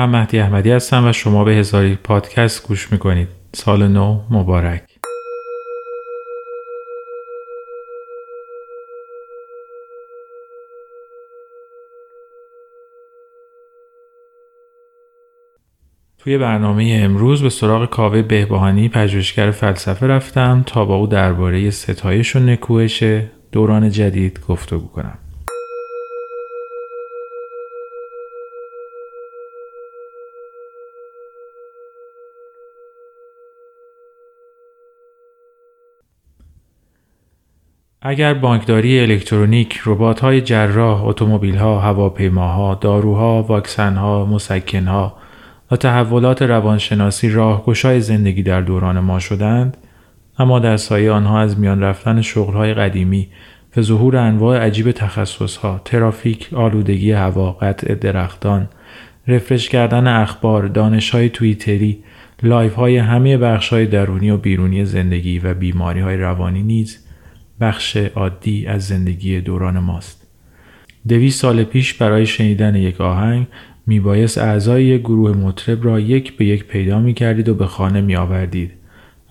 من مهدی احمدی هستم و شما به هزاری پادکست گوش می‌کنید سال نو مبارک توی برنامه امروز به سراغ کاوه بهبهانی پژوهشگر فلسفه رفتم تا با او درباره ستایش و نکوهش دوران جدید گفتگو کنم. اگر بانکداری الکترونیک، ربات‌های جراح، اتومبیل‌ها، هواپیماها، داروها، واکسن‌ها، مسکن‌ها و تحولات روانشناسی راهگشای زندگی در دوران ما شدند اما در سایه آنها از میان رفتن شغلهای قدیمی و ظهور انواع عجیب تخصصها ترافیک آلودگی هوا قطع درختان refresh کردن اخبار دانشهای توییتری live های همه بخش های درونی و بیرونی زندگی و بیماری های روانی نیز بخش عادی از زندگی دوران ماست دویست سال پیش برای شنیدن یک آهنگ میبایست اعضای یک گروه مطرب را یک به یک پیدا می کردید و به خانه می آوردید.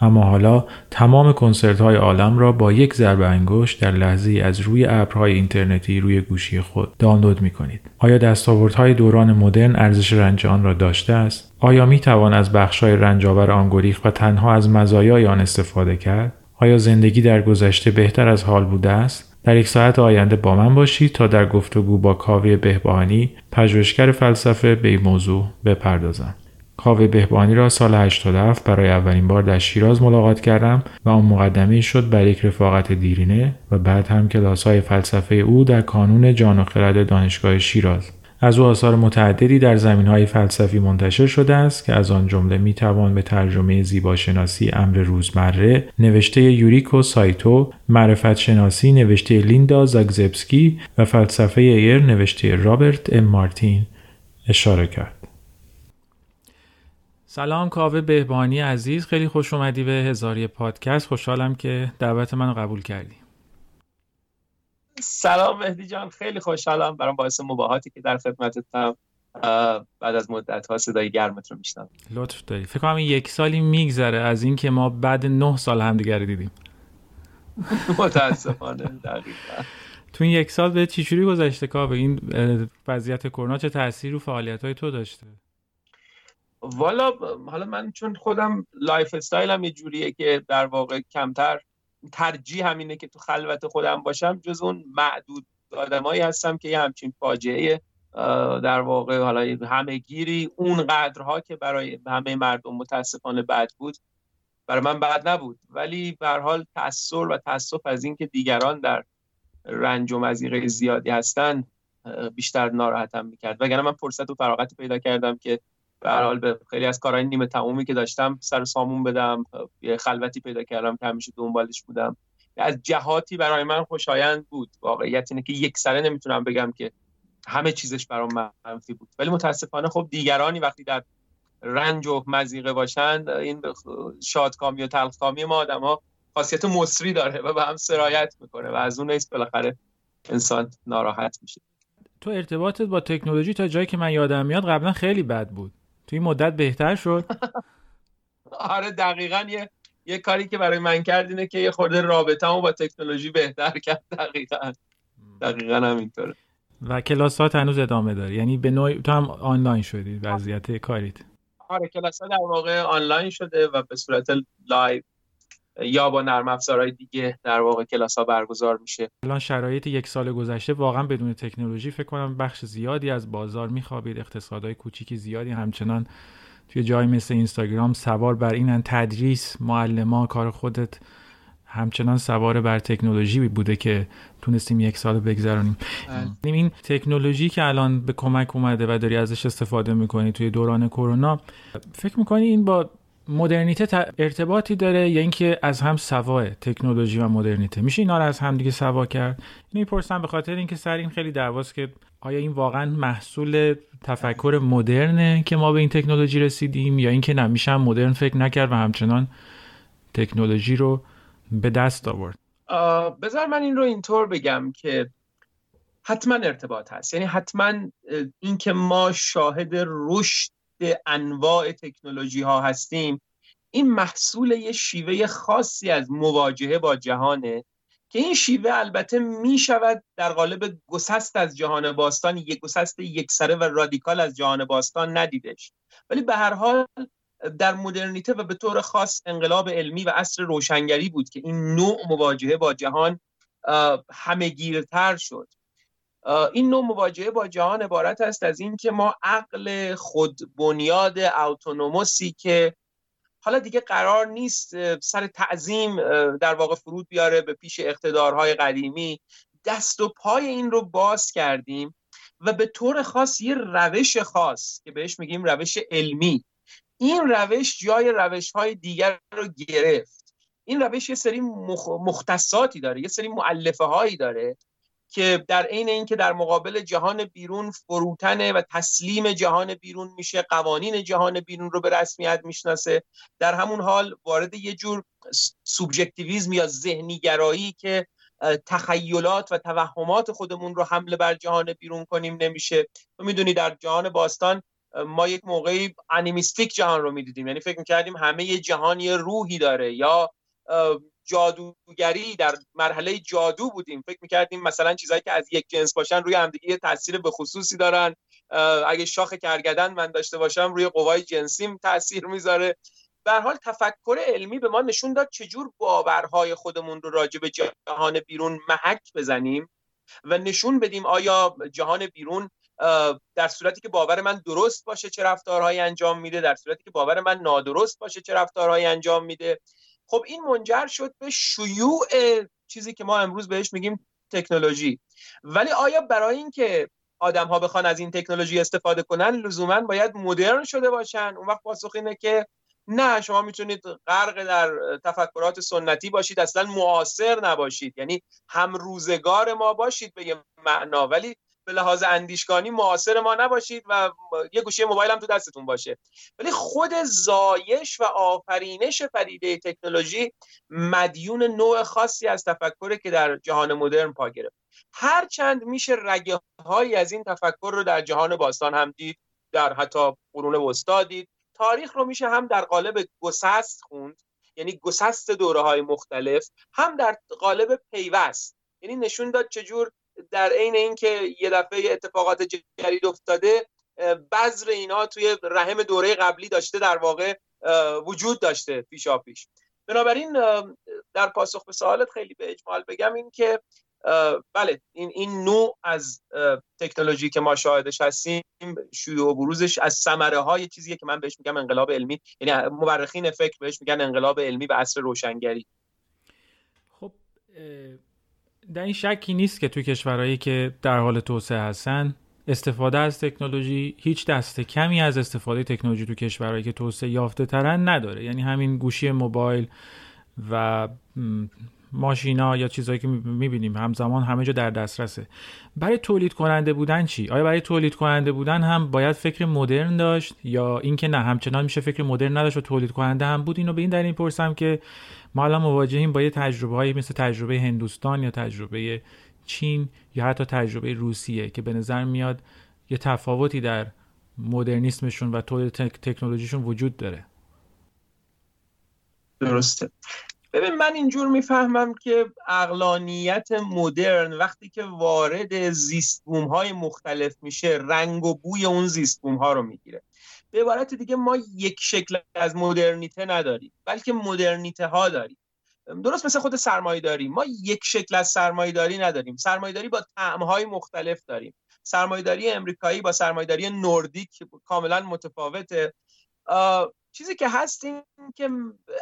اما حالا تمام کنسرت های عالم را با یک ضربه انگشت در لحظه از روی ابرهای اینترنتی روی گوشی خود دانلود می کنید. آیا دستاوردهای دوران مدرن ارزش رنج آن را داشته است؟ آیا می توان از بخشهای رنجآور آن گریخت و تنها از مزایای آن استفاده کرد؟ آیا زندگی در گذشته بهتر از حال بوده است؟ در یک ساعت آینده با من باشید تا در گفتگو با کاوه بهبهانی پژوهشگر فلسفه به این موضوع بپردازم. کاوه بهبهانی را سال 87 برای اولین بار در شیراز ملاقات کردم و آن مقدمه شد بر یک رفاقت دیرینه و بعد هم کلاس های فلسفه او در کانون جان و خرد دانشگاه شیراز. از او آثار متعددی در زمینه های فلسفی منتشر شده است که از آن جمله می توان به ترجمه زیباشناسی امر روزمره نوشته یوریکو سایتو معرفت شناسی نوشته لیندا زاگزبسکی و فلسفه ایر نوشته رابرت ام مارتین اشاره کرد. سلام کاوه بهبانی عزیز. خیلی خوش اومدی به هزاری پادکست. خوشحالم که دعوت منو قبول کردی. سلام مهدی جان. خیلی خوشحالم برام باعث مباهاتی که در خدمتتم. بعد از مدت ها صدای گرمت رو میشنم لطف داری. فکر کنم یک سالی میگذره از اینکه ما بعد نه سال همدیگه دیدیم. متاسفانه دقیقا. تو این یک سال چجوری گذشته به این وضعیت کرونا چه تاثیر رو فعالیت های تو داشته؟ والا حالا من چون خودم life style م یه جوریه که در واقع کمتر ترجیح همینه که تو خلوت خودم باشم جز اون معدود آدمایی هستم که یه همچین فاجعه در واقع حالا همه گیری اون قدرها که برای همه مردم متاسفانه بد بود برای من بد نبود. ولی به هر حال تأثیر و تاسف از اینکه دیگران در رنج و مزیقه زیادی هستن بیشتر ناراحتم می‌کرد. وگرنه من فرصت و فراغتی پیدا کردم که به حال به خیلی از کارهای نیمه تمومی که داشتم سر سامون بدم یه خلوتی پیدا کردم که همیشه دنبالش بودم. از جهاتی برای من خوشایند بود. واقعیت اینه که یک سره نمی‌تونم بگم که همه چیزش برام منفی بود. ولی متاسفانه خب دیگرانی وقتی در رنج و مزیقه باشند این شادکامی و تلخکامی ما آدم ها خاصیت مصری داره و به هم سرایت می‌کنه و از اون نیست بالاخره انسان ناراحت میشه. تو ارتباطت با تکنولوژی تا جایی که من یادم میاد قبلا خیلی بد بود. تو این مدت بهتر شد. آره دقیقا یه یه کاری که برای من کرد اینه که یه خورده رابطه با تکنولوژی بهتر کرد. دقیقا. دقیقا همینطوره. و کلاس ها هنوز ادامه داری یعنی به نوعی تو هم آنلاین شدی وضعیت کاریت. آره کلاس ها در واقع آنلاین شده و به صورت live یا با نرم افزارهای دیگه در واقع کلاس ها برگزار میشه. الان شرایط یک سال گذشته واقعا بدون تکنولوژی فکر کنم بخش زیادی از بازار میخوابید. اقتصادهای کوچیکی زیادی. همچنان توی جای مثل اینستاگرام سوار بر اینن. تدریس معلمان کار خودت. همچنان سوار بر تکنولوژی بوده که تونستیم یک سال بگذرانیم بله. این تکنولوژی که الان به کمک اومده و داری ازش استفاده می‌کنی توی دوران کرونا فکر می‌کنی این با مدرنیته ارتباطی داره یا اینکه از هم سواه تکنولوژی و مدرنیته. میشه اینا رو از هم دیگه سوا کرد؟ می‌پرسم به خاطر اینکه سر این خیلی دعواست که آیا این واقعا محصول تفکر مدرنه که ما به این تکنولوژی رسیدیم یا اینکه نمیشه مدرن فکر نکرد و همچنان تکنولوژی رو به دست آورد؟ بذار من این رو اینطور بگم که حتما ارتباط هست. یعنی حتما اینکه ما شاهد رشد انواع تکنولوژی ها هستیم این محصول یه شیوه خاصی از مواجهه با جهانه که این شیوه البته می شود در قالب گسست از جهان باستان یک گسست یکسره و رادیکال از جهان باستان ندیدش. ولی به هر حال در مدرنیته و به طور خاص انقلاب علمی و عصر روشنگری بود که این نوع مواجهه با جهان همهگیرتر شد. این نوع مواجهه با جهان عبارت است از اینکه ما عقل خود بنیاد اتونوموسی که حالا دیگه قرار نیست سر تعظیم در واقع فرود بیاره به پیش اقتدارهای قدیمی. دست و پای این رو باز کردیم و به طور خاص یه روش خاص که بهش میگیم روش علمی. این روش جای روش های دیگر رو گرفت. این روش یه سری مختصاتی داره یه سری معلفه هایی داره. که در عین اینکه در مقابل جهان بیرون فروتنه و تسلیم جهان بیرون میشه قوانین جهان بیرون رو به رسمیت می‌شناسه. در همون حال وارد یه جور سوبژکتیویزم یا ذهنیگرایی که تخیلات و توهمات خودمون رو حمله بر جهان بیرون کنیم نمیشه. تو می‌دونی در جهان باستان ما یک موقعی انیمیستیک جهان رو می‌دیدیم. یعنی فکر می‌کردیم همه جهان یه روحی داره یا جادوگری در مرحله جادو بودیم. فکر می‌کردیم مثلا چیزهایی که از یک جنس باشن روی همدیگه تاثیر به خصوصی دارن. اگه شاخ کرگدن من داشته باشم روی قوای جنسیم تاثیر می‌ذاره. به حال تفکر علمی به ما نشون داد چجور باورهای خودمون رو راجع به جهان بیرون محک بزنیم و نشون بدیم آیا جهان بیرون در صورتی که باور من درست باشه چه رفتارهایی انجام میده در صورتی که باور من نادرست باشه چه رفتارهایی انجام میده. خب این منجر شد به شیوع چیزی که ما امروز بهش میگیم تکنولوژی. ولی آیا برای اینکه آدم ها بخوان از این تکنولوژی استفاده کنن لزوما باید مدرن شده باشن؟ اون وقت پاسخ اینه که نه شما می‌تونید غرق در تفکرات سنتی باشید اصلا معاصر نباشید. یعنی هم روزگار ما باشید به یه معنا. ولی به لحاظ اندیشگانی معاصر ما نباشید و یه گوشی موبایل هم تو دستتون باشه. ولی خود زایش و آفرینش پدیده تکنولوژی مدیون نوع خاصی از تفکره که در جهان مدرن پا گرفت. هرچند میشه رگه هایی از این تفکر رو در جهان باستان هم دید در حتی قرون وسطا دید. تاریخ رو میشه هم در قالب گسست خوند یعنی گسست دوره های مختلف هم در قالب پیوست. یعنی نشون داد چجور در عین اینکه یه دفعه اتفاقات جدید افتاده بذر اینا توی رحم دوره قبلی داشته در واقع وجود داشته پیشا پیش. بنابراین در پاسخ به سوالت خیلی به اجمال بگم این که بله این این نوع از تکنولوژی که ما شاهدش هستیم شیوع و بروزش از ثمره های چیزیه که من بهش میگم انقلاب علمی. یعنی مورخین فکر بهش میگن انقلاب علمی و عصر روشنگری. خب در این شکی نیست که توی کشورهایی که در حال توسعه هستن استفاده از تکنولوژی هیچ دست کمی از استفاده تکنولوژی تو کشورهایی که توسعه یافته ترن نداره. یعنی همین گوشی موبایل و ماشینا یا چیزهایی که می‌بینیم همزمان همه جا در دسترسه. برای تولید کننده بودن چی؟ آیا برای تولید کننده بودن هم باید فکر مدرن داشت؟ یا اینکه نه همچنان میشه فکر مدرن نداشت و تولید کننده هم بود؟ اینو به این دلیل پرسم که ما الان مواجهیم با یه تجربه هایی مثل تجربه هندوستان یا تجربه چین یا حتی تجربه روسیه که به نظر میاد یه تفاوتی در مدرنیسمشون و تولید تکنولوژیشون وجود داره. درسته. ببین من اینجور می‌فهمم که اقلانیت مدرن وقتی که وارد زیست های مختلف میشه رنگ و بوی اون زیست ها رو می‌گیره. به عبارت دیگه ما یک شکل از مدرنیته نداریم بلکه مدرنیته ها داریم. درست مثل خود سرمایه داری ما یک شکل از سرمایه داری نداریم. سرمایه داری با های مختلف داریم. سرمایه داری امریکایی با سرمایه داری نوردیک کاملا متفاوته. چیزی که هست این که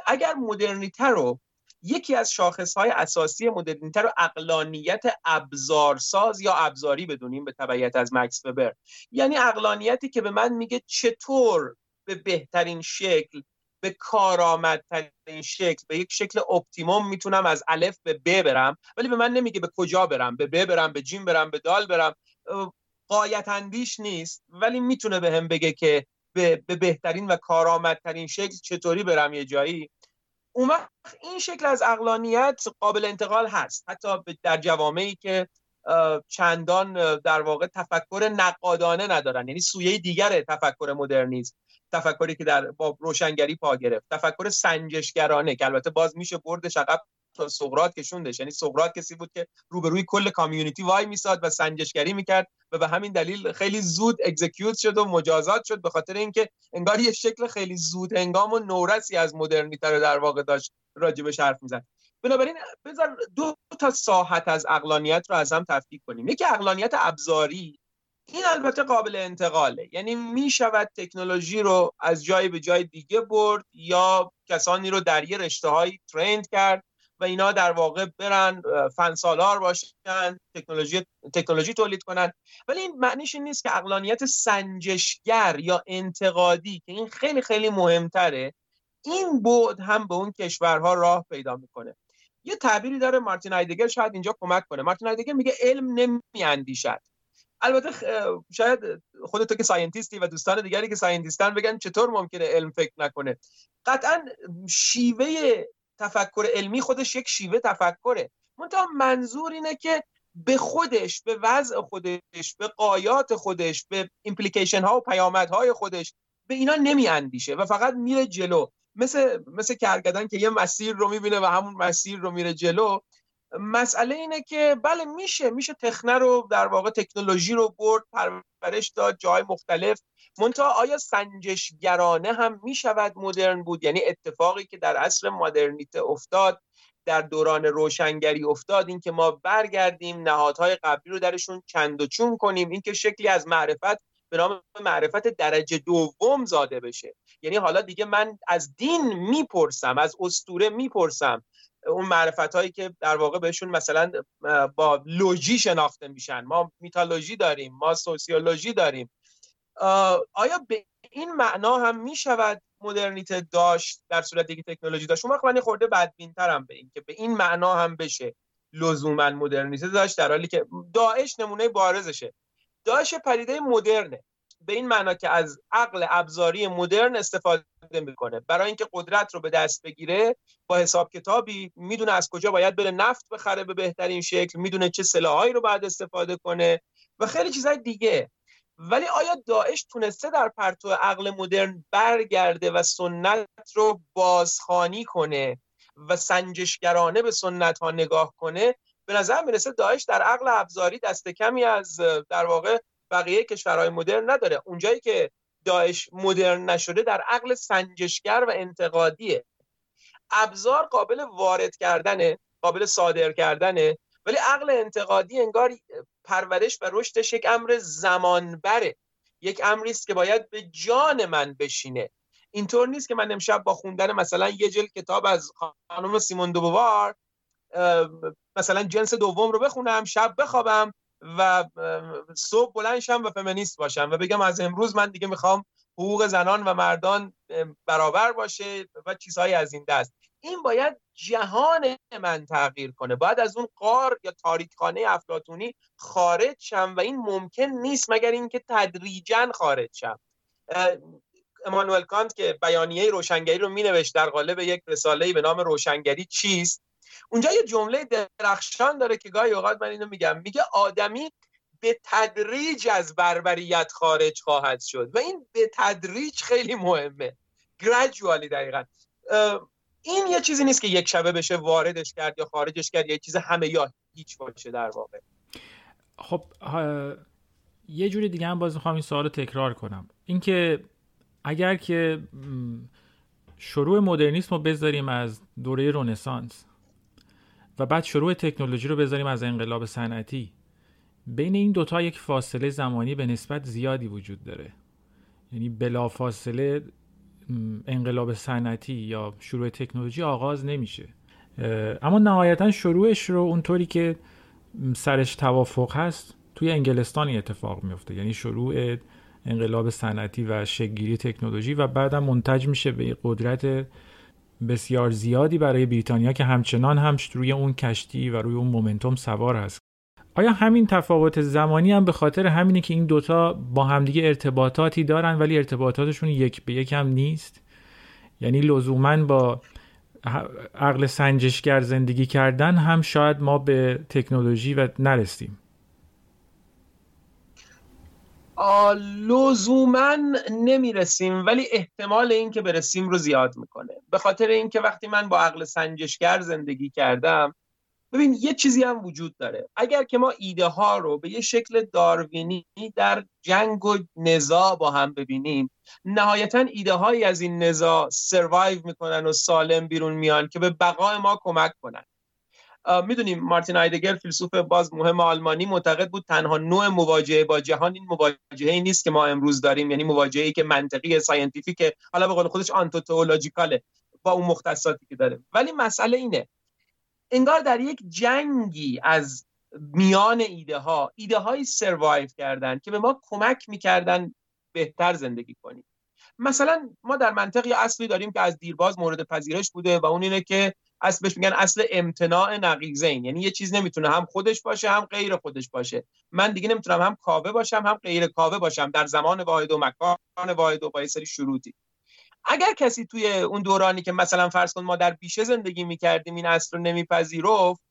اگر مدرنیته رو یکی از شاخصهای اساسی مدرنیته رو اقلانیت ابزارساز یا ابزاری بدونیم به تبعیت از مکس وبر. یعنی اقلانیتی که به من میگه چطور به بهترین شکل به کارآمدترین شکل به یک شکل optimum می‌تونم از الف به ب برم ولی به من نمیگه به کجا برم به ب برم به جیم برم به دال برم. غایت اندیش نیست ولی می‌تونه به هم بگه که به, به بهترین و کارآمدترین شکل چطوری برم یه جایی؟ اون وقت این شکل از عقلانیت قابل انتقال هست. حتی در جوامعی که چندان در واقع تفکر نقادانه ندارن. یعنی سویه دیگر تفکر مدرنیسم تفکری که در با روشنگری پا گرفت. تفکر سنجشگرانه که البته باز میشه بردش عقب تا سقراط کشوندش. یعنی سقراط کسی بود که روبروی کل کامیونیتی وای میساد و سنجشگری می‌کرد و به همین دلیل خیلی زود اکزیکیوت شد و مجازات شد به خاطر اینکه انگار یه شکل خیلی زود هنگام و نورسی از مدرنیته رو در واقع داشت راجبش حرف می‌زد. بنابراین بذار دو تا ساحت از اقلانیت رو از هم تفکیک کنیم. یکی اقلانیت ابزاری. این البته قابل انتقاله. یعنی می شود تکنولوژی رو از جای به جای دیگه برد یا کسانی رو در یه رشته های ترند کرد و اینا در واقع برن فنسالار باشن تکنولوژی تکنولوژی تولید کنن. ولی این معنیش این نیست که اقلانیت سنجشگر یا انتقادی که این خیلی خیلی مهمتره این بود هم به اون کشورها راه پیدا می‌کنه. یه تعبیری داره مارتین هایدگر شاید اینجا کمک کنه. مارتین هایدگر میگه علم نمیاندیشد. البته شاید خودتو که scientist ی و دوستان دیگری که scientist ن بگن چطور ممکنه علم فکر نکنه. قطعا شیوه تفکر علمی خودش یک شیوه تفکره. منتها منظور اینه که به خودش به وضع خودش به غایات خودش به implication ها و پیامدهای خودش به اینا نمی اندیشه و فقط میره جلو. مثل مثل کرگدن که یه مسیر رو می‌بینه و همون مسیر رو میره جلو مسئله اینه که بله میشه میشه تخنه رو در واقع تکنولوژی رو برد پرورش داد جای مختلف. منتها آیا سنجشگرانه هم می‌شود مدرن بود؟ یعنی اتفاقی که در عصر مدرنیته افتاد در دوران روشنگری افتاد اینکه ما برگردیم نهادهای قبلی رو درشون چند و چون کنیم اینکه شکلی از معرفت به نام معرفت درجه دوم زاده بشه. یعنی حالا دیگه من از دین می‌پرسم از استوره می‌پرسم. اون معرفت هایی که در واقع بهشون مثلا با لوژی شناخته میشن. ما میتالوژی داریم ما سوسیولوژی داریم. آیا به این معنا هم می‌شود مدرنیته داشت در صورتی که تکنولوژی داشت؟ اون وقت من خورده بدبینترم به این که به این معنا هم بشه لزوما مدرنیته داشت در حالی که داعش نمونه بارزشه. داعش پدیده مدرنه. به این معنا که از عقل ابزاری مدرن استفاده می‌کنه. برای اینکه قدرت رو به دست بگیره با حساب کتابی می‌دونه از کجا باید بره نفت بخره به بهترین شکل می‌دونه چه سلاحایی رو باید استفاده کنه و خیلی چیزهای دیگه. ولی آیا داعش تونسته در پرتو عقل مدرن برگرده و سنت رو بازخانی کنه و سنجشگرانه به سنت ها نگاه کنه؟ به نظر می‌رسه داعش در عقل ابزاری دست کمی از در واقع بقیه کشورهای مدرن نداره. اونجایی که داعش مدرن نشده در عقل سنجشگر و انتقادیه. ابزار قابل وارد کردنه قابل صادر کردنه ولی عقل انتقادی انگار پرورش و رشدش یک امر زمان بره یک امری است که باید به جان من بشینه. اینطور نیست که من امشب با خوندن مثلا یه جلد کتاب از خانم سیمون دوبوار مثلا جنس دوم رو بخونم شب بخوابم و صبح بلند شم و فمینیست باشم و بگم از امروز من دیگه می‌خوام حقوق زنان و مردان برابر باشه و چیزهایی از این دست. این باید جهان من تغییر کنه. باید از اون قار یا تاریکخانه افلاتونی خارج شم و این ممکن نیست مگر اینکه تدریجا خارج شم. امانوئل کانت که بیانیه روشنگری رو مینوشت در قالب یک رساله به نام روشنگری چیست؟ اونجا یه جمله درخشان داره که گاهی اوقات من اینو میگم. میگه آدمی به تدریج از بربریت خارج خواهد شد. و این به تدریج خیلی مهمه. گرادوالی دقیقا. این یه چیزی نیست که یک شبه بشه واردش کرد یا خارجش کرد. یه چیز همه یا هیچ باشه در واقع. خب یه جوری دیگه هم باز می‌خوام این سوال تکرار کنم. اینکه اگر که شروع مدرنیسم رو بذاریم از دوره رونسانس و بعد شروع تکنولوژی رو بذاریم از انقلاب صنعتی. بین این دوتا یک فاصله زمانی به نسبت زیادی وجود داره. یعنی بلافاصله انقلاب صنعتی یا شروع تکنولوژی آغاز نمیشه. اما نهایتا شروعش رو اونطوری که سرش توافق هست توی انگلستانی اتفاق میفته. یعنی شروع انقلاب صنعتی و شگیری تکنولوژی و بعدم منتج میشه به قدرت بسیار زیادی برای بریتانیا که همچنان هم روی اون کشتی و روی اون مومنتوم سوار هست. آیا همین تفاوت زمانی هم به خاطر همینه که این دوتا با همدیگه ارتباطاتی دارن ولی ارتباطاتشون یک به یک هم نیست؟ یعنی لزوما با عقل سنجشگر زندگی کردن هم شاید ما به تکنولوژی و نرسیم. لزوما نمی‌رسیم ولی احتمال این که برسیم رو زیاد می‌کنه. به خاطر اینکه وقتی من با عقل سنجشگر زندگی کردم ببین یه چیزی هم وجود داره. اگر که ما ایده ها رو به یه شکل داروینی در جنگ و نزاع با هم ببینیم نهایتا ایده هایی از این نزاع survive می‌کنن و سالم بیرون میان که به بقای ما کمک کنن. می‌دونیم مارتین هایدگر فیلسوف باز مهم آلمانی معتقد بود تنها نوع مواجهه با جهان این مواجهه نیست که ما امروز داریم. یعنی مواجهه که منطقی scientific حالا به قول خودش آنتوتئولوژیکاله با اون مختصاتی که داره ولی مسئله اینه انگار در یک جنگی از میان ایده ها ایده های سروایو کردن که به ما کمک می‌کردن بهتر زندگی کنیم. مثلا ما در منطقی اصلی داریم که از دیرباز مورد پذیرش بوده و اون اینه که اصل بهش میگن اصل امتناع نقیزین یعنی یه چیز نمی‌تونه هم خودش باشه هم غیر خودش باشه. من دیگه نمی‌تونم هم کاوه باشم هم غیر کاوه باشم. در زمان واحد و مکان واحد و با سری شروطی. اگر کسی توی اون دورانی که مثلا فرض کن ما در بیشه زندگی می‌کردیم این اصل رو نمیپذیرفت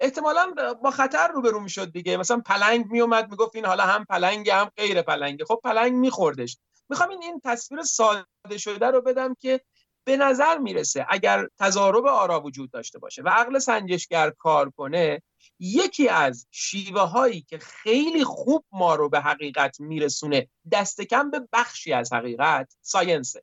احتمالا با خطر روبرو می‌شد دیگه. مثلا پلنگ میومد می‌گفت این حالا هم پلنگ هم غیر پلنگه خب پلنگ میخوردش. می‌خوام این این تصویر ساده شده رو بدم که به نظر می‌رسه اگر تضارب آرا وجود داشته باشه و عقل سنجشگر کار کنه یکی از شیوه هایی که خیلی خوب ما رو به حقیقت میرسونه دست کم به بخشی از حقیقت ساینسه.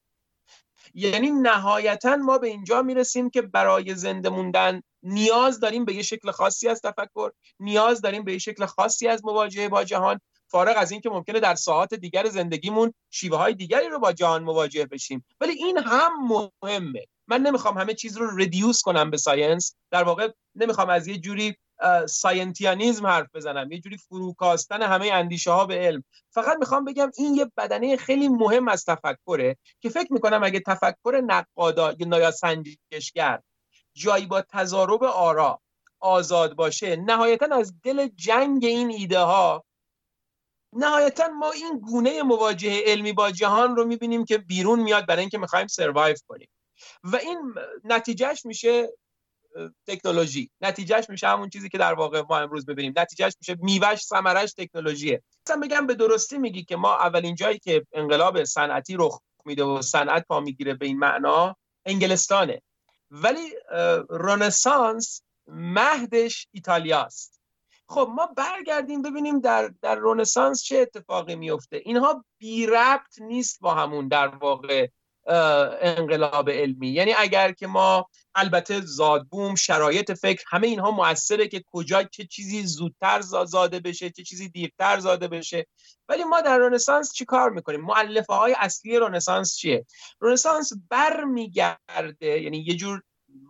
یعنی نهایتا ما به اینجا می‌رسیم که برای زنده موندن نیاز داریم به یه شکل خاصی از تفکر نیاز داریم به یه شکل خاصی از مواجهه با جهان فارغ از اینکه ممکنه در ساحات دیگر زندگیمون شیوه های دیگری رو با جهان مواجه بشیم. ولی این هم مهمه. من نمی‌خوام همه چیز رو reduce کنم به science در واقع نمی‌خوام از یه جوری scientism حرف بزنم. یه جوری فروکاستن همه اندیشه ها به علم. فقط می‌خوام بگم این یه بدنه خیلی مهم از تفکره که فکر می‌کنم اگه تفکر نقادا یا سنجشگر جایی با تضارب آرا آزاد باشه نهایتا از دل جنگ این ایده ها نهایتا ما این گونه مواجهه علمی با جهان رو می‌بینیم که بیرون میاد برای اینکه می‌خوایم سروایو کنیم. و این نتیجهش میشه تکنولوژی. نتیجهش میشه همون چیزی که در واقع ما امروز ببینیم. نتیجهش میشه میوش ثمرش تکنولوژیه. مثلا بگم به درستی میگی که ما اولین جایی که انقلاب صنعتی رخ میده و صنعت پا می‌گیره به این معنا انگلستانه. ولی رنسانس مهدش ایتالیاست. خب ما برگردیم ببینیم در در رنسانس چه اتفاقی میفته. اینها بی ربط نیست با همون در واقع انقلاب علمی. یعنی اگر که ما البته زادبوم شرایط فکر همه اینها موثره که کجا چه چیزی زودتر زاده بشه چه چیزی دیرتر زاده بشه. ولی ما در رنسانس چی کار می‌کنیم؟ مؤلفه های اصلی رنسانس چیه؟ رنسانس برمیگرده یعنی یه جور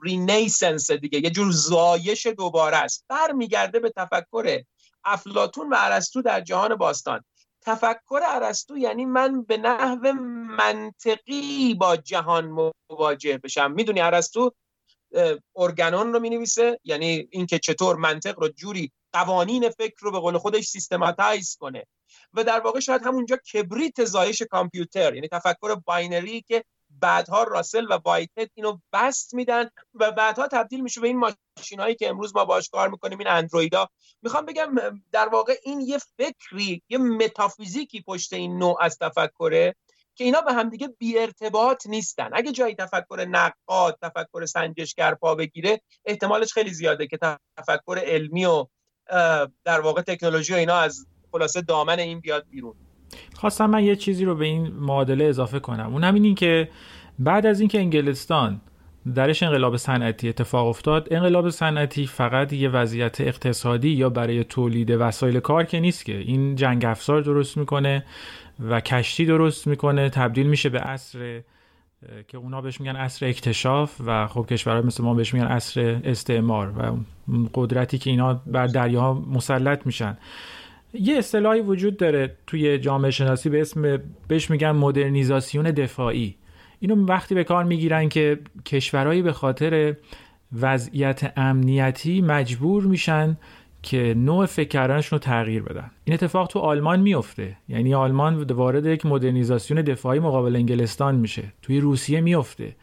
renaissance دیگه یه جور زایش دوباره است. برمیگرده به تفکر افلاطون و ارسطو در جهان باستان. تفکر ارسطو یعنی من به نحو منطقی با جهان مواجه بشم. می‌دونی ارسطو ارگانون رو می نویسه یعنی اینکه چطور منطق رو جوری قوانین فکر رو به قول خودش systematize کنه. و در واقع شاید همونجا کبریت زایش کامپیوتر یعنی تفکر binary که بعدها راسل و وایتهد اینو بسط میدن و بعدها تبدیل میشه به این ماشین هایی که امروز ما باش کار می‌کنیم این اندرویدا. می‌خوام بگم در واقع این یه فکری یه متافیزیکی پشت این نوع از تفکره که اینا به همدیگه بی ارتباط نیستن. اگه جایی تفکر نقاد تفکر سنجشگر پا بگیره احتمالش خیلی زیاده که تفکر علمی و در واقع تکنولوژی و اینا از خلاصه دامن این بیاد بیرون. خواستم من یه چیزی رو به این معادله اضافه کنم. اون همین این که بعد از اینکه انگلستان درش انقلاب صنعتی اتفاق افتاد انقلاب صنعتی فقط یه وضعیت اقتصادی یا برای تولید وسایل کار که نیست که. این جنگ افزار درست می‌کنه و کشتی درست می‌کنه. تبدیل میشه به عصر که اونا بهش میگن عصر اکتشاف و خب کشورها مثل ما بهش میگن عصر استعمار و قدرتی که اینا بر دریاها مسلط میشن. یه اصطلاحی وجود داره توی جامعه شناسی به اسم بهش میگن مدرنیزاسیون دفاعی. اینو وقتی به کار می‌گیرن که کشورهایی به خاطر وضعیت امنیتی مجبور میشن که نوع فکر رو تغییر بدن. این اتفاق تو آلمان میفته. یعنی آلمان وارد یک مدرنیزاسیون دفاعی مقابل انگلستان میشه. توی روسیه میفته.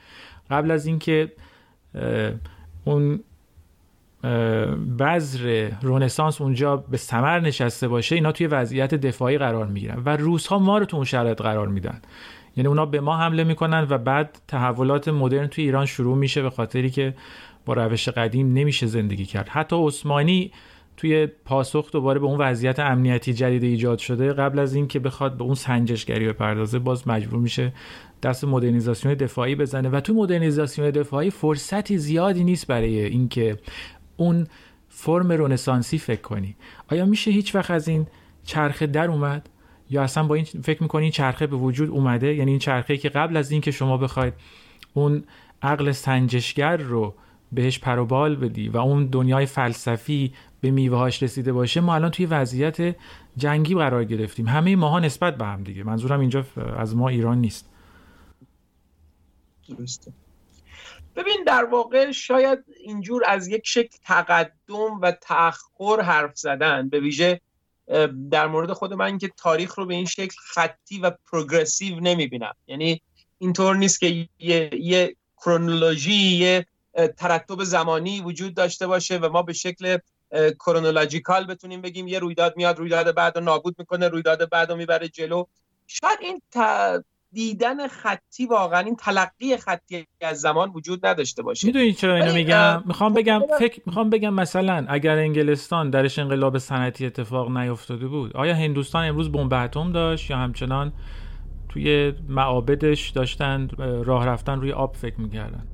قبل از اینکه اون بذر رونسانس اونجا به ثمر نشسته باشه اینا توی وضعیت دفاعی قرار می‌گیرن و روس ها ما رو تو اون شرایط قرار میدن. یعنی اونا به ما حمله می‌کنن و بعد تحولات مدرن توی ایران شروع میشه به خاطری که با روش قدیم نمیشه زندگی کرد. حتی عثمانی توی پاسخ دوباره به اون وضعیت امنیتی جدید ایجاد شده قبل از اینکه بخواد به اون سنجشگری بپردازه باز مجبور میشه دست مدرنیزاسیون دفاعی بزنه. و تو مدرنیزاسیون دفاعی فرصتی زیادی نیست برای اینکه اون فرم رونسانسی فکر کنی. آیا میشه هیچ وقت از این چرخه در اومد؟ یا اصلا با این فکر می‌کنی این چرخه به وجود اومده؟ یعنی این چرخه که قبل از اینکه شما بخواید اون عقل سنجشگر رو بهش پروبال بدی و اون دنیای فلسفی به میوهاش رسیده باشه ما الان توی وضعیت جنگی قرار گرفتیم. همه ماها نسبت به هم دیگه. منظورم اینجا از ما ایران نیست. درسته. ببین در واقع شاید اینجور از یک شکل تقدم و تأخر حرف زدن به ویژه در مورد خود من که تاریخ رو به این شکل خطی و پروگرسیو نمی‌بینم. یعنی اینطور نیست که یه, یه کرونولوژی یه ترتب زمانی وجود داشته باشه و ما به شکل کرونولوژیکال بتونیم بگیم یه رویداد میاد رویداد بعد رو نابود می‌کنه رویداد بعد رو می‌بره جلو. شاید این دیدن خطی واقعا این تلقی خطی از زمان وجود نداشته باشه. می‌دونی چرا اینو میگم؟ می‌خوام بگم فکر می‌خوام بگم مثلا اگر انگلستان درش انقلاب صنعتی اتفاق نیفتاده بود آیا هندوستان امروز بمب اتم داشت یا همچنان توی معابدش داشتن راه رفتن روی آب فکر می‌کردن؟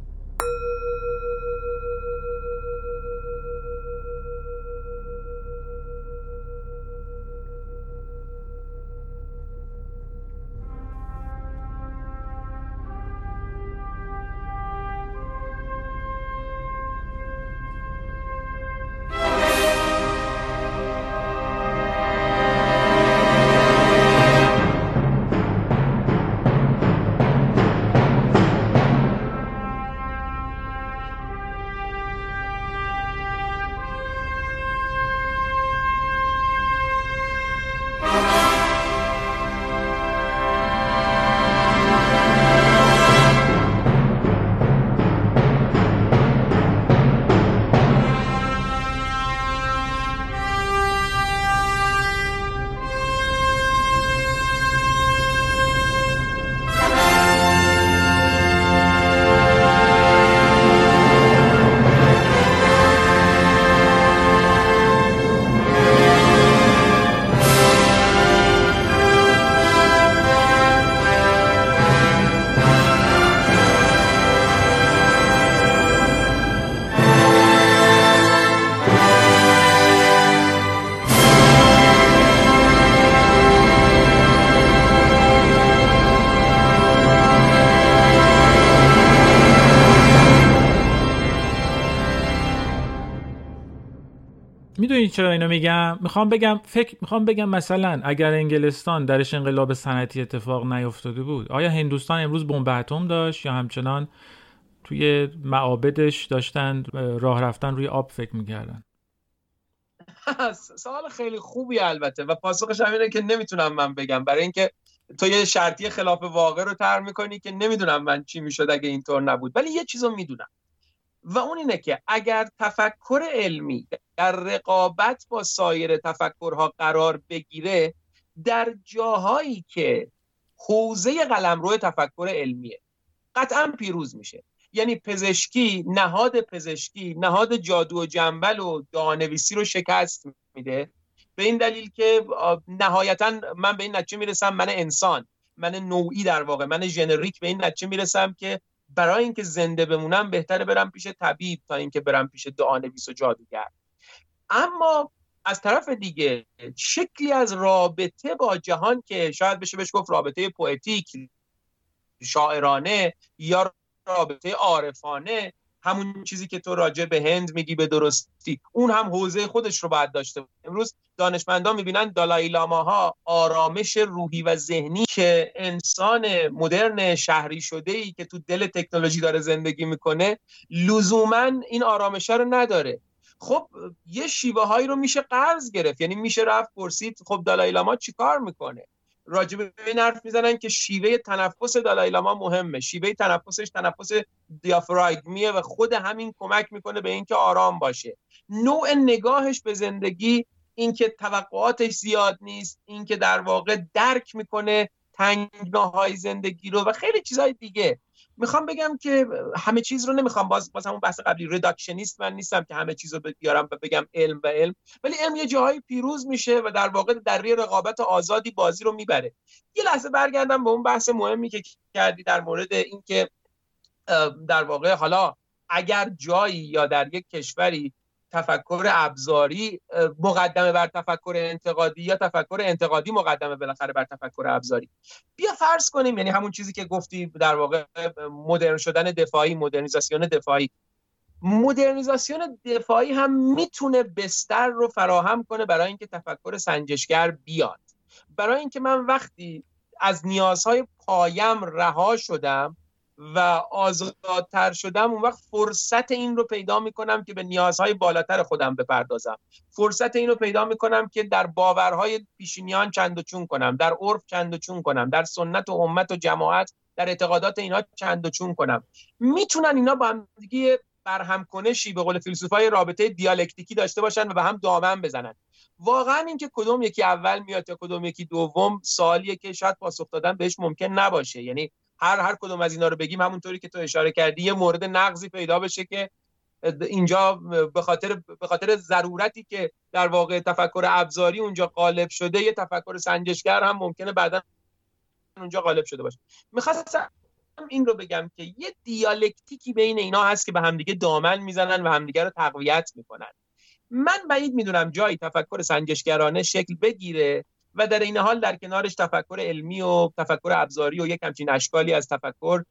چرا اینو میگم؟ می‌خوام بگم فکر می‌خوام بگم مثلا اگر انگلستان درش انقلاب صنعتی اتفاق نیفتاده بود آیا هندوستان امروز بمب اتم داشت یا همچنان توی معابدش داشتن راه رفتن روی آب فکر می‌کردن؟ سوال خیلی خوبی البته و پاسخش هم که نمی‌تونم من بگم. برای اینکه تو یه شرطی خلاف واقع رو تر می‌کنی که نمی‌دونم من چی می‌شد اگه اینطور نبود. ولی یه چیزو می‌دونم. و اون اینه که اگر تفکر علمی در رقابت با سایر تفکرها قرار بگیره در جاهایی که حوزه قلمرو تفکر علمیه. قطعا پیروز میشه. یعنی پزشکی نهاد پزشکی نهاد جادو و جنبل و دانویسی رو شکست میده. به این دلیل که نهایتا من به این نتیجه می‌رسم من انسان من نوعی در واقع من ژنریک به این نتیجه می‌رسم که برای اینکه زنده بمونم بهتره برم پیش طبیب تا اینکه برم پیش دعانویس و جادوگر. اما از طرف دیگه شکلی از رابطه با جهان که شاید بشه بهش گفت رابطه پویتیک شاعرانه یا رابطه عارفانه همون چیزی که تو راجع به هند میگی به درستی. اون هم حوزه خودش رو باید داشته امروز دانشمندان می‌بینن دالای لاما آرامش روحی و ذهنی که انسان مدرن شهری شده ای که تو دل تکنولوژی داره زندگی می‌کنه لزوما این آرامش رو نداره. خب یه شیوه هایی رو میشه قرض گرفت. یعنی میشه رفت پرسید خب دالای لاما چیکار می‌کنه؟ راجع به این حرف می‌زنن که شیوه تنفس دالای لاما مهمه. شیوه تنفسش تنفس دیافراگمیه و خود همین کمک می‌کنه به اینکه آرام باشه. نوع نگاهش به زندگی اینکه توقعاتش زیاد نیست اینکه در واقع درک می‌کنه تنگناهای زندگی رو و خیلی چیزهای دیگه. می‌خوام بگم که همه چیز رو نمی‌خوام باز باز همون بحث قبلی رداکشنیست من نیستم که همه چیز رو بیارم و بگم علم و علم. ولی علم یه جاهایی پیروز میشه و در واقع در رقابت آزادی بازی رو می‌بره. یه لحظه برگردم به اون بحث مهمی که کردی در مورد اینکه در واقع حالا اگر جایی یا در یک کشوری تفکر ابزاری مقدمه بر تفکر انتقادی یا تفکر انتقادی مقدمه بالاخره بر تفکر ابزاری. بیا فرض کنیم یعنی همون چیزی که گفتی در واقع مدرن شدن دفاعی مدرنیزاسیون دفاعی. مدرنیزاسیون دفاعی هم می‌تونه بستر رو فراهم کنه برای اینکه تفکر سنجشگر بیاد. برای اینکه من وقتی از نیازهای پایم رها شدم و آزادتر شدم اون وقت فرصت این رو پیدا می‌کنم که به نیازهای بالاتر خودم بپردازم. فرصت این رو پیدا می‌کنم که در باورهای پیشینیان چند و چون کنم در عرف چند و چون کنم در سنت و امت و جماعت در اعتقادات اینا چند و چون کنم. می‌تونن اینا با هم دیگه برهم کنشی به قول فیلسوفای رابطه دیالکتیکی داشته باشن و به هم دامن بزنن. واقعا اینکه کدوم یکی اول میاد یا کدوم یکی دوم سوالیه که شاید پاسخ دادن بهش ممکن نباشه. یعنی هر هر کدوم از اینا رو بگیم همونطوری که تو اشاره کردی یه مورد نقضی پیدا بشه که اینجا به خاطر به خاطر ضرورتی که در واقع تفکر ابزاری اونجا غالب شده یه تفکر سنجشگر هم ممکنه بعدا اونجا غالب شده باشه. می‌خواستم این رو بگم که یه دیالکتیکی بین اینا هست که به همدیگه دامن می‌زنن و همدیگه رو تقویت می‌کنن. من بعید می‌دونم جایی تفکر سنجشگرانه شکل بگیره و در این حال در کنارش تفکر علمی و تفکر ابزاری و یک همچین اشکالی از تفکر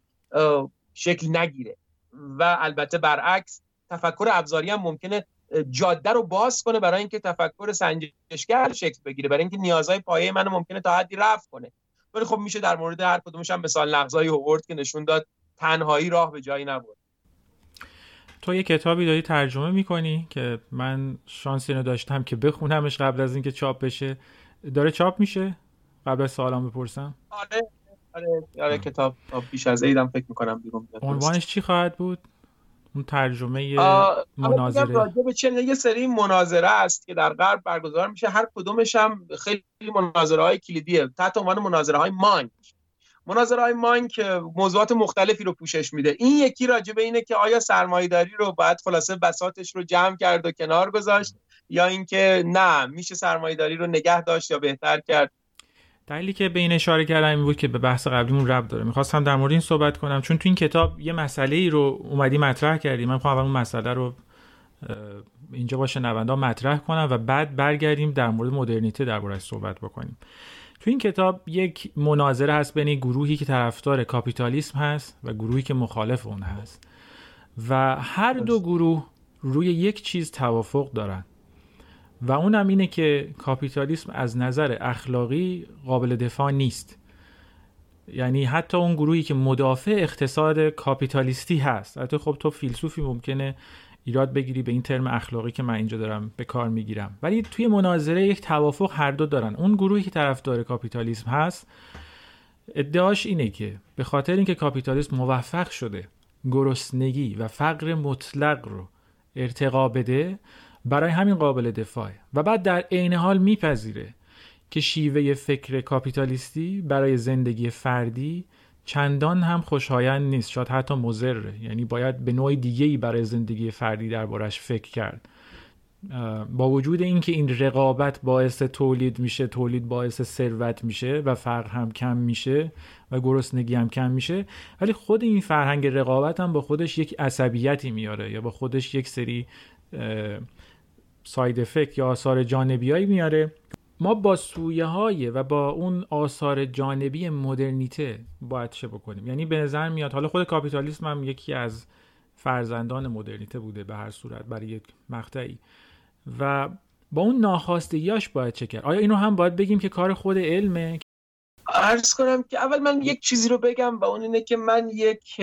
شکل نگیره. و البته برعکس تفکر ابزاری هم ممکنه جاده رو باز کنه برای اینکه تفکر سنجشگر شکل بگیره. برای اینکه نیازهای پایه منو ممکنه تا حدی رفع کنه. ولی خب میشه در مورد هر کدومش هم مثال نقضایی هوورد که نشون داد تنهایی راه به جایی نبود تو یه کتابی داری ترجمه می‌کنی که من شانس اینو داشتم که بخونمش قبل از اینکه چاپ بشه. داره چاپ میشه؟ قبل از سوالم بپرسم. آره آره آره کتاب بیش از عیدم فکر می‌کنم بیرون عنوانش چی خواهد بود؟ اون ترجمه مناظره. به چه یه سری مناظره است که در غرب برگزار میشه. هر کدومش هم خیلی مناظره های کلیدیه. تحت عنوان مناظره های مانک مناظره های مانک موضوعات مختلفی رو پوشش میده. این یکی راجع به اینه که آیا سرمایه‌داری رو باید خلاصه بساتش رو جمع کرد و کنار گذاشت؟ یا اینکه نه میشه سرمایه‌داری رو نگه داشت یا بهتر کرد؟ دلیلی که به این اشاره کردم این بود که به بحث قبلیمون رب داره. می‌خواستم در مورد این صحبت کنم. چون تو این کتاب یه مسئله ای رو اومدی مطرح کردی. من می‌خوام اون مسئله رو اینجا باشه نوندا مطرح کنم و بعد برگردیم در مورد مدرنیته دربارش صحبت بکنیم. تو این کتاب یک مناظره هست بین گروهی که طرفدار کاپیتالیسم هست و گروهی که مخالف اون هست. و هر دو گروه روی یک چیز توافق دارن. و اونم اینه که کاپیتالیسم از نظر اخلاقی قابل دفاع نیست. یعنی حتی اون گروهی که مدافع اقتصاد کاپیتالیستی هست. حتی خب تو فیلسوفی ممکنه ایراد بگیری به این ترم اخلاقی که من اینجا دارم به کار می‌گیرم. ولی توی مناظره یک توافق هر دو دارن. اون گروهی که طرفدار کاپیتالیسم هست ادعاش اینه که به خاطر اینکه کاپیتالیسم موفق شده گرسنگی و فقر مطلق رو ارتقا بده برای همین قابل دفاعه. و بعد در عین حال میپذیره که شیوه فکر کاپیتالیستی برای زندگی فردی چندان هم خوشایند نیست. شاید حتی مضره. یعنی باید به نوع دیگه ای برای زندگی فردی دربارش فکر کرد. با وجود اینکه این رقابت باعث تولید میشه تولید باعث ثروت میشه و فقر هم کم میشه و گرسنگی هم کم میشه ولی خود این فرهنگ رقابت هم با خودش یک عصبیتی میاره یا با خودش یک سری ساید افکت یا آثار جانبیایی میاره. ما با سویه های و با اون آثار جانبی مدرنیته باید چه بکنیم؟ یعنی به نظر میاد حالا خود کاپیتالیسم هم یکی از فرزندان مدرنیته بوده به هر صورت برای یک مقطعی. و با اون ناخواستگیاش باید چه کرد؟ آیا اینو هم باید بگیم که کار خود علمه؟ ارز کنم که اول من یک چیزی رو بگم و اون اینه که من یک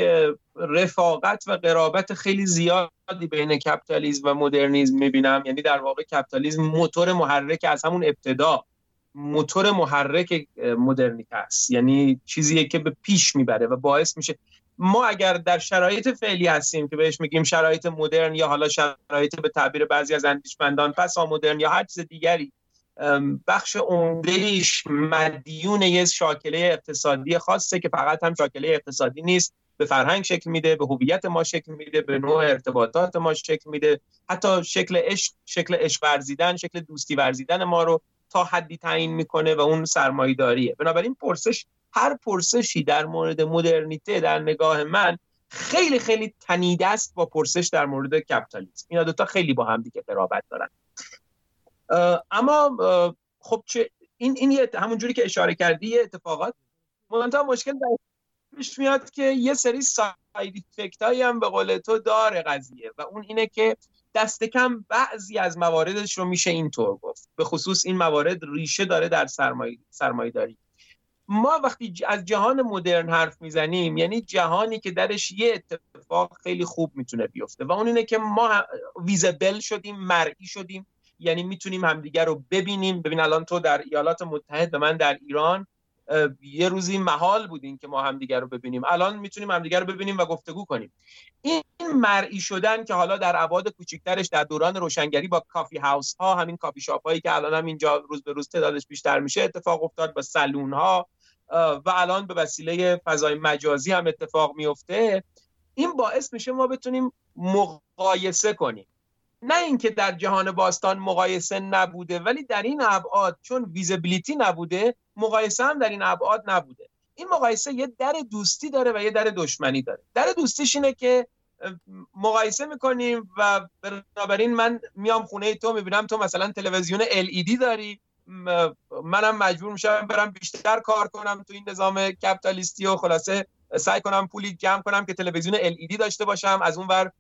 رفاقت و قرابت خیلی زیادی بین کپیتالیسم و مدرنیزم می‌بینم. یعنی در واقع کپیتالیسم موتور محرک از همون ابتدا. موتور محرک مدرنیته است. یعنی چیزیه که به پیش می‌بره و باعث میشه. ما اگر در شرایط فعلی هستیم که بهش میگیم شرایط مدرن یا حالا شرایط به تعبیر بعضی از اندیشمندان پسا مدرن یا هر چیز دیگری بخش عمدهش مدیون یه شاکله اقتصادی خاصه که فقط هم شاکله اقتصادی نیست به فرهنگ شکل میده به هویت ما شکل میده به نوع ارتباطات ما شکل میده. حتی شکل عشق شکل عشق ورزیدن شکل دوستی ورزیدن ما رو تا حدی تعیین می‌کنه و اون سرمایه‌داریه. بنابراین پرسش هر پرسشی در مورد مدرنیته در نگاه من خیلی خیلی تنیده است با پرسش در مورد کپیتالیسم. اینا دوتا خیلی با هم دیگه قرابت دارن. اما خب چه این این همونجوری که اشاره کردی اتفاقات. منتها مشکل در پیش میاد که یه سری ساید افکت هم به قول تو داره قضیه و اون اینه که دست کم بعضی از مواردش رو میشه اینطور گفت. به خصوص این موارد ریشه داره در سرمایه سرمایه داری ما وقتی از جهان مدرن حرف می‌زنیم یعنی جهانی که درش یه اتفاق خیلی خوب می‌تونه بیفته و اون اینه که ما ویزبل شدیم مرئی شدیم. یعنی می‌تونیم همدیگر رو ببینیم. ببین الان تو در ایالات متحد و من در ایران یه روزی محال بودین که ما همدیگر رو ببینیم. الان می‌تونیم همدیگر رو ببینیم و گفتگو کنیم. این مرئی شدن که حالا در ابعاد کوچکترش در دوران روشنگری با کافی هاوس ها همین کافی شاپ هایی که الان هم اینجا روز به روز تعدادش بیشتر میشه اتفاق افتاد با سلون ها و الان به وسیله فضای مجازی هم اتفاق میفته این باعث میشه ما بتونیم مقایسه کنیم. نه اینکه در جهان باستان مقایسه نبوده ولی در این ابعاد چون ویزیبیلیتی نبوده مقایسه هم در این ابعاد نبوده. این مقایسه یه در دوستی داره و یه در دشمنی داره. در دوستیش اینه که مقایسه می‌کنیم و بنابراین من میام خونه تو می‌بینم تو مثلا تلویزیون LED داری منم مجبور میشم برم بیشتر کار کنم تو این نظام کپیتالیستی و خلاصه سعی کنم پولی جمع کنم که تلویزیون LED داشته باشم از اون ور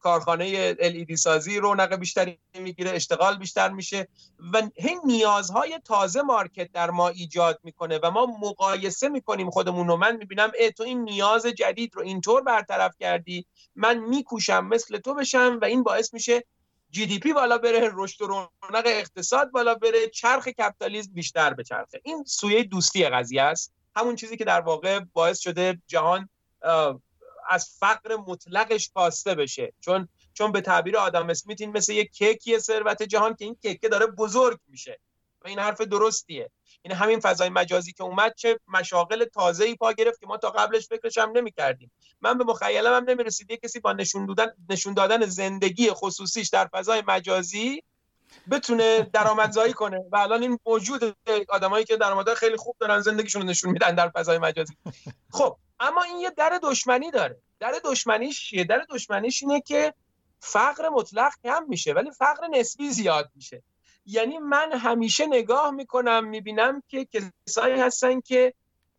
کارخانه LED سازی رونق بیشتری می‌گیره اشتغال بیشتر میشه و هی نیازهای تازه مارکت در ما ایجاد می‌کنه و ما مقایسه می‌کنیم خودمون رو. من می‌بینم ای تو این نیاز جدید رو اینطور برطرف کردی من میکوشم مثل تو بشم و این باعث میشه جی دی پی بالا بره رشد و رونق اقتصاد بالا بره چرخ کپیتالیسم بیشتر به چرخه. این سویه دوستی قضیه است. همون چیزی که در واقع باعث شده جهان از فقر مطلقش کاسته بشه. چون چون به تعبیر آدم اسمیت این مثل یک کیکی ثروت جهان که این کیک داره بزرگ میشه. و این حرف درستیه. این همین فضای مجازی که اومد چه مشاغل تازه ای پا گرفت که ما تا قبلش فکرش هم نمی کردیم من به مخیلم هم نمی رسید کسی با نشون دادن نشون دادن زندگی خصوصیش در فضای مجازی بتونه درآمدزایی کنه. و الان این موجود آدمایی که درآمدهای خیلی خوب دارن زندگیشون رو نشون میدن در فضای مجازی. خب اما این یه در دشمنی داره. در دشمنیش چیه؟ در دشمنیش اینه که فقر مطلق کم میشه ولی فقر نسبی زیاد میشه. یعنی من همیشه نگاه می‌کنم می‌بینم که کسایی هستن که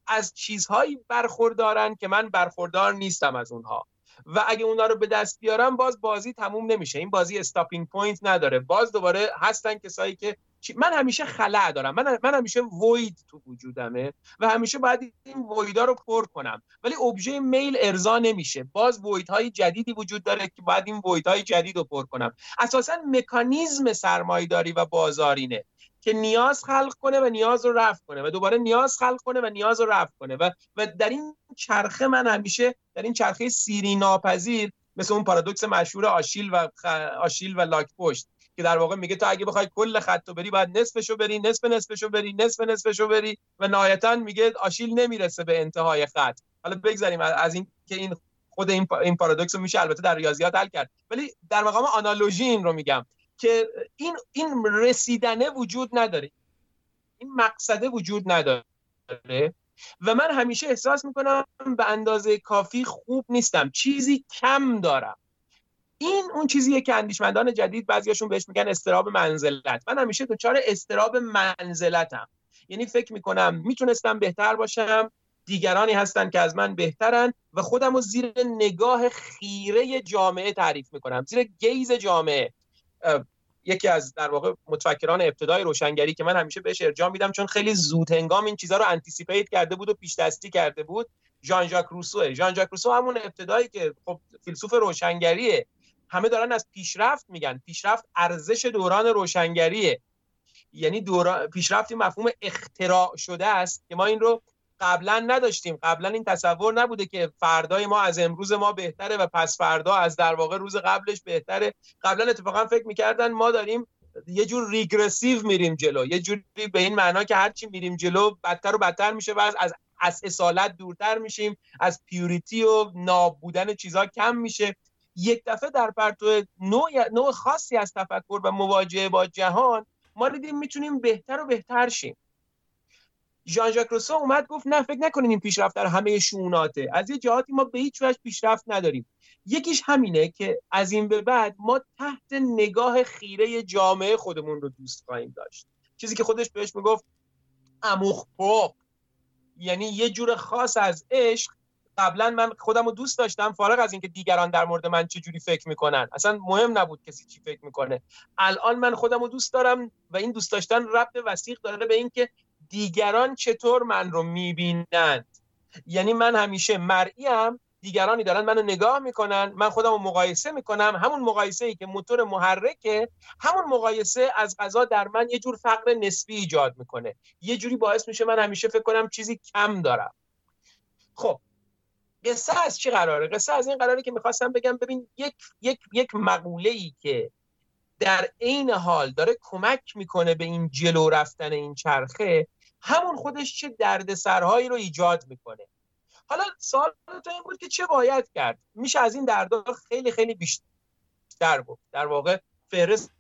از چیزهایی برخوردارن که من برخوردار نیستم از اونها. و اگه اونا رو به دست بیارم باز بازی تموم نمیشه. این بازی stopping point نداره. باز دوباره هستن کسایی که من همیشه خلأ دارم. من من همیشه void تو وجودمه و همیشه باید این void ا رو پر کنم. ولی ابژه میل ارضا نمیشه. باز void های جدیدی وجود داره که باید این void های جدید رو پر کنم. اساسا مکانیزم سرمایه‌داری و بازار اینه که نیاز خلق کنه و نیاز رو رفع کنه و دوباره نیاز خلق کنه و نیاز رو رفع کنه و و در این چرخه من همیشه در این چرخه سیری ناپذیر مثل اون پارادوکس مشهور آشیل و. آشیل و لاک پشت که در واقع میگه تو اگه بخوای کل خط بری باید نصفشو بری نصف نصفشو بری نصف نصفشو بری و نهایتا میگه آشیل نمی‌رسه به انتهای خط. حالا بگذاریم از این که این خود این این پارادوکس رو میشه البته در ریاضیات حل کرد. ولی در مقام آنالوژی این رو میگم که این این رسیدنه وجود نداره. این مقصده وجود نداره. و من همیشه احساس می‌کنم به اندازه کافی خوب نیستم. چیزی کم دارم. این اون چیزیه که اندیشمندان جدید بعضیاشون بهش میگن استراب منزلت. من همیشه دچار استراب منزلتم. یعنی فکر می‌کنم می‌تونستم بهتر باشم دیگرانی هستن که از من بهترن و خودم رو زیر نگاه خیره جامعه تعریف می‌کنم. زیر گیز جامعه. یکی از در واقع متفکران ابتدای روشنگری که من همیشه بهش ارجاع میدم چون خیلی زود هنگام این چیزها رو anticipate کرده بود و پیش دستی کرده بود ژان ژاک روسو ژان ژاک روسو همون ابتدایی که خب فیلسوف روشنگریه. همه دارن از پیشرفت میگن. پیشرفت ارزش دوران روشنگریه. یعنی دوران پیشرفتی مفهوم اختراع شده است که ما این رو قبلا نداشتیم. قبلا این تصور نبوده که فردای ما از امروز ما بهتره و پس فردا از در واقع روز قبلش بهتره. قبلا اتفاقا فکر می‌کردن ما داریم یه جور ریگرسیو میریم جلو. یه جوری به این معنا که هرچی میریم جلو بدتر و بدتر میشه و از از اصالت دورتر میشیم. از پیوریتی و نابودن چیزها کم میشه. یک دفعه در پرتو نوع, نوع خاصی از تفکر و مواجهه با جهان ما دیدیم می‌تونیم بهتر و بهتر شیم. ژان ژاک روسو اومد گفت نه فکر نکنین این پیشرفت در همه شوناته. از یه جهاتی ما به هیچ وجه پیشرفت نداریم. یکیش همینه که از این به بعد ما تحت نگاه خیره جامعه خودمون رو دوست خواهیم داشت. چیزی که خودش بهش می‌گفت اموخ پروپ یعنی یه جور خاص از عشق قبلا من خودم رو دوست داشتم فارغ از اینکه دیگران در مورد من چه جوری فکر می‌کنن. اصلا مهم نبود کسی چی فکر می‌کنه. الان من خودم رو دوست دارم و این دوست داشتن ربط وسیق داره به اینکه دیگران چطور من رو می‌بینند. یعنی من همیشه مرئیم دیگرانی دارن منو نگاه می‌کنن من خودم رو مقایسه می‌کنم. همون مقایسه ای که موتور محرکه همون مقایسه از غذا در من یه جور فقر نسبی ایجاد می‌کنه. یه جوری باعث میشه من همیشه فکر کنم چیزی کم دارم. خب قصه از چی قراره؟ قصه از این قراره که می‌خواستم بگم ببین یک یک یک مقوله ای که در عین حال داره کمک می‌کنه به این جلو رفتن این چرخه همون خودش چه دردسرهایی رو ایجاد می‌کنه. حالا سوال تو این بود که چه باید کرد؟ میشه از این دردها خیلی خیلی بیشتر بود در واقع فهرست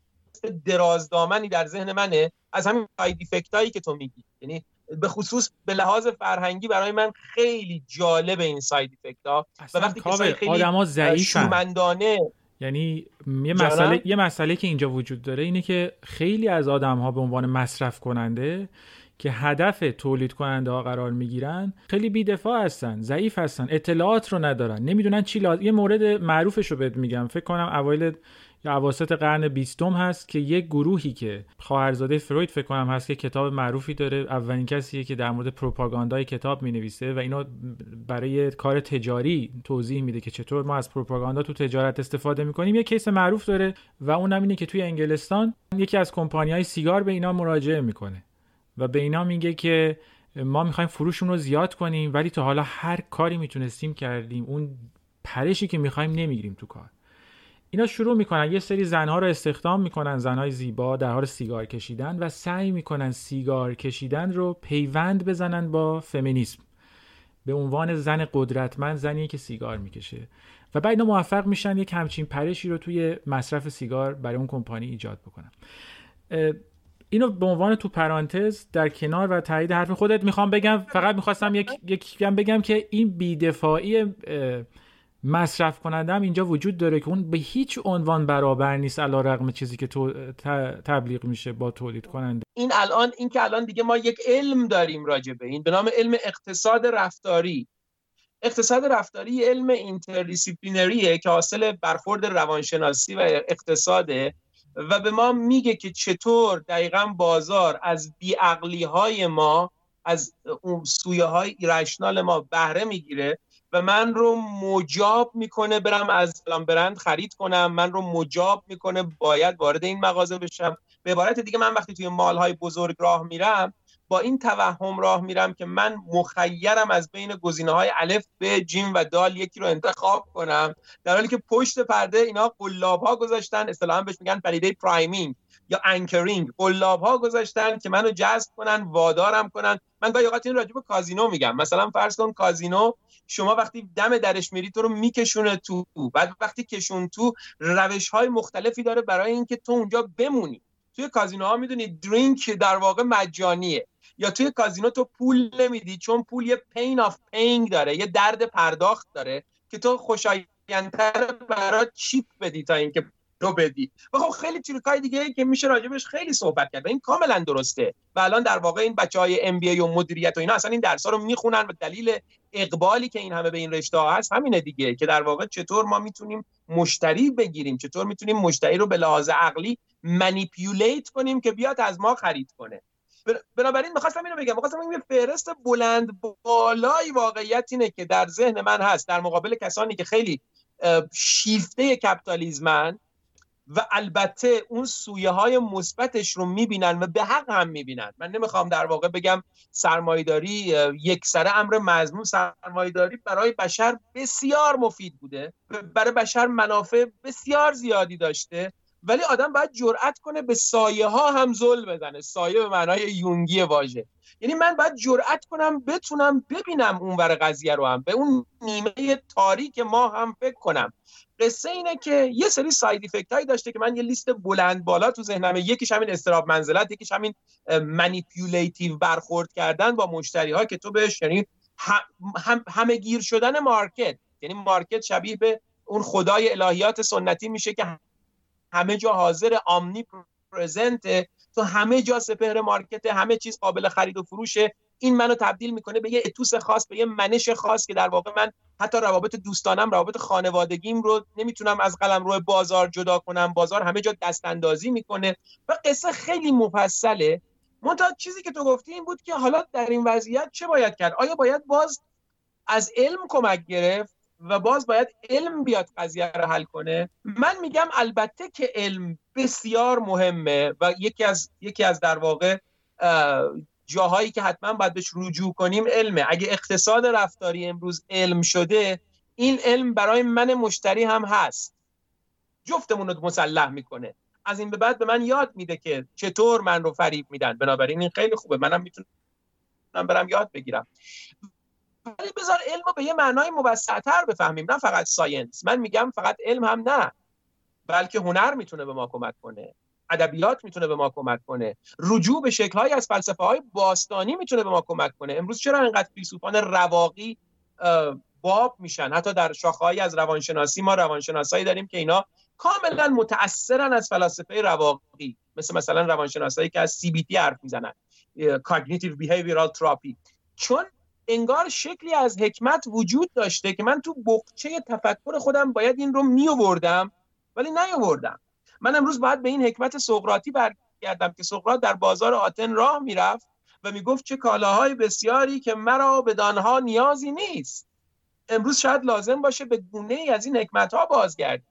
درازدامنی در ذهن منه. از همین ساید هایی که تو میگی. یعنی به خصوص به لحاظ فرهنگی برای من خیلی جالب این ساید افکت ها. و وقتی که خیلی آدما شومندانه. یعنی یه مسئله یه مسئله که اینجا وجود داره اینه که خیلی از آدم ها به عنوان مصرف کننده که هدف تولید کننده ها قرار می‌گیرن خیلی بیدفاع هستن ضعیف هستن اطلاعات رو ندارن نمی‌دونن چی لازم یه مورد معروفش رو بهت میگم. فکر کنم اوایل یا اواسط قرن بیستم هست که یک گروهی که خواهرزاده فروید فکر کنم هست که کتاب معروفی داره اولین کسیه که در مورد پروپاگاندای کتاب می نویسه و اینو برای کار تجاری توضیح میده که چطور ما از پروپاگاندا تو تجارت استفاده می‌کنیم. یه کیس معروف داره و اونم اینه که توی انگلستان یکی از کمپانی های سیگار به اینا مراجعه می‌کنه و به اینا میگه که ما می‌خوایم فروشون رو زیاد کنیم ولی تا حالا هر کاری می‌تونستیم کردیم. اون پرشی که می‌خوایم نمی‌گیریم تو کار. اینا شروع می‌کنن یه سری زنها رو استخدام می‌کنن زنهای زیبا در حال سیگار کشیدن و سعی می‌کنن سیگار کشیدن رو پیوند بزنن با فمینیسم. به عنوان زن قدرتمند زنی که سیگار می‌کشه. و بعد اینا موفق میشن یک همچین پرشی رو توی مصرف سیگار برای اون کمپانی ایجاد بکنن. اینو به عنوان تو پرانتز در کنار و تایید حرف خودت می‌خوام بگم. فقط می‌خواستم یک یک بگم که این بیدفاعی مصرف کنندم اینجا وجود داره که اون به هیچ عنوان برابر نیست علی‌رغم چیزی که تو تبلیغ میشه با تولید کننده این الان این که الان دیگه ما یک علم داریم راجع به این به نام علم اقتصاد رفتاری. اقتصاد رفتاری علم interdisciplinary ه که حاصل برخورد روانشناسی و اقتصاده و به ما میگه که چطور دقیقا بازار از بیعقلی های ما از اون سویه های ایرشنال ما بهره می‌گیره. و من رو مجاب می‌کنه برم از برند خرید کنم. من رو مجاب می‌کنه باید وارد این مغازه بشم. به عبارت دیگه من وقتی توی مال های بزرگ راه میرم با این توهم راه میرم که من مخیرم از بین گزینه های الف به جیم و دال یکی رو انتخاب کنم. در حالی که پشت پرده اینا قلاب ها گذاشتن اصطلاحا بهش میگن پدیده priming. یا anchoring. قلاب ها گذاشتن که منو جذب کنن وادارم کنن. من گاهی اوقات این راجع به کازینو میگم. مثلا فرض کن کازینو شما وقتی دم درش میری تو رو میکشونه تو. بعد وقتی کشون تو روش های مختلفی داره برای اینکه تو اونجا بمونی. توی کازینو ها می‌دونی drink در واقع مجانیه. یا توی کازینو تو پول نمیدی چون پول یه pain of paying داره یه درد پرداخت داره که تو خوشایندتر برای چیپ بدی تا اینکه رو بدی. و خب خیلی تریکای دیگه که میشه راجبش خیلی صحبت کرد. و این کاملا درسته. و الان در واقع این بچه های ام بی و مدیریت و اینا اصلا این درس ها رو می‌خونن و دلیل اقبالی که این همه به این رشته ها هست همینه دیگه که در واقع چطور ما می‌تونیم مشتری بگیریم چطور می‌تونیم مشتری رو به لحاظ عقلی منیپیولیت کنیم که بیاد از ما خرید کنه. بنابراین می‌خواستم اینو بگم. می‌خواستم این فهرست بلند بالای واقعیت اینه که در ذهن من هست در مقابل کسانی که خیلی شیفته کپیتالیزمن و البته اون سویه های مثبتش رو می‌بینن و به حق هم می‌بینن. من نمی‌خوام در واقع بگم سرمایداری یک سره امر مضمون سرمایداری برای بشر بسیار مفید بوده. برای بشر منافع بسیار زیادی داشته. ولی آدم باید جرأت کنه به سایه ها هم زل بزنه. سایه به معنای یونگی واژه. یعنی من باید جرأت کنم بتونم ببینم اون ور قضیه رو هم. به اون نیمه تاریک ما هم فکر کنم. قصه اینه که یه سری side effect هایی داشته که من یه لیست بلند بالا تو ذهنمه یکیش همین اضطراب منزلت یکیش همین manipulative برخورد کردن با مشتری ها که تو بهش یعنی هم همه گیر شدن market. یعنی market شبیه به اون خدای الهیات سنتی میشه که همه جا حاضر omnipresent تو همه جا سپهر market همه چیز قابل خرید و فروشه این منو تبدیل می‌کنه به یه ethos خاص به یه منش خاص که در واقع من حتی روابط دوستانم روابط خانوادگیم رو نمی‌تونم از قلم روی بازار جدا کنم. بازار همه جا دست اندازی می‌کنه. و قصه خیلی مفصله. منتها چیزی که تو گفتی این بود که حالا در این وضعیت چه باید کرد؟ آیا باید باز از علم کمک گرفت؟ و باز باید علم بیاد قضیه رو حل کنه. من میگم البته که علم بسیار مهمه و یکی از یکی از در واقع جاهایی که حتما باید بهش رجوع کنیم علمه. اگه اقتصاد رفتاری امروز علم شده این علم برای من مشتری هم هست. جفتمون رو مسلح می‌کنه. از این به بعد به من یاد میده که چطور من رو فریب میدن. بنابراین این خیلی خوبه. منم می‌تونم برم یاد بگیرم. ولی بذار علم رو به یه معنای موسعتر بفهمیم. نه فقط ساینس. من میگم فقط علم هم نه. بلکه هنر می‌تونه به ما کمک کنه. ادبیات می‌تونه به ما کمک کنه. رجوع به شکلهایی از فلسفه های باستانی می‌تونه به ما کمک کنه. امروز چرا انقدر فیلسوفان رواقی باب میشن؟ حتی در شاخه‌ای از روانشناسی ما روانشناسایی داریم که اینا کاملا متاثرن از فلسفه رواقی. مثل مثلا روانشناسایی که از سی بی تی حرف می‌زنن. cognitive behavioral therapy چون انگار شکلی از حکمت وجود داشته که من تو بخچه تفکر خودم باید این رو می آوردم ولی نیاوردم من امروز باید به این حکمت سقراطی برگردم که سقراط در بازار آتن راه می‌رفت و می‌گفت چه کالاهای بسیاری که مرا به دانها نیازی نیست. امروز شاید لازم باشه به گونه ای از این حکمت ها بازگردیم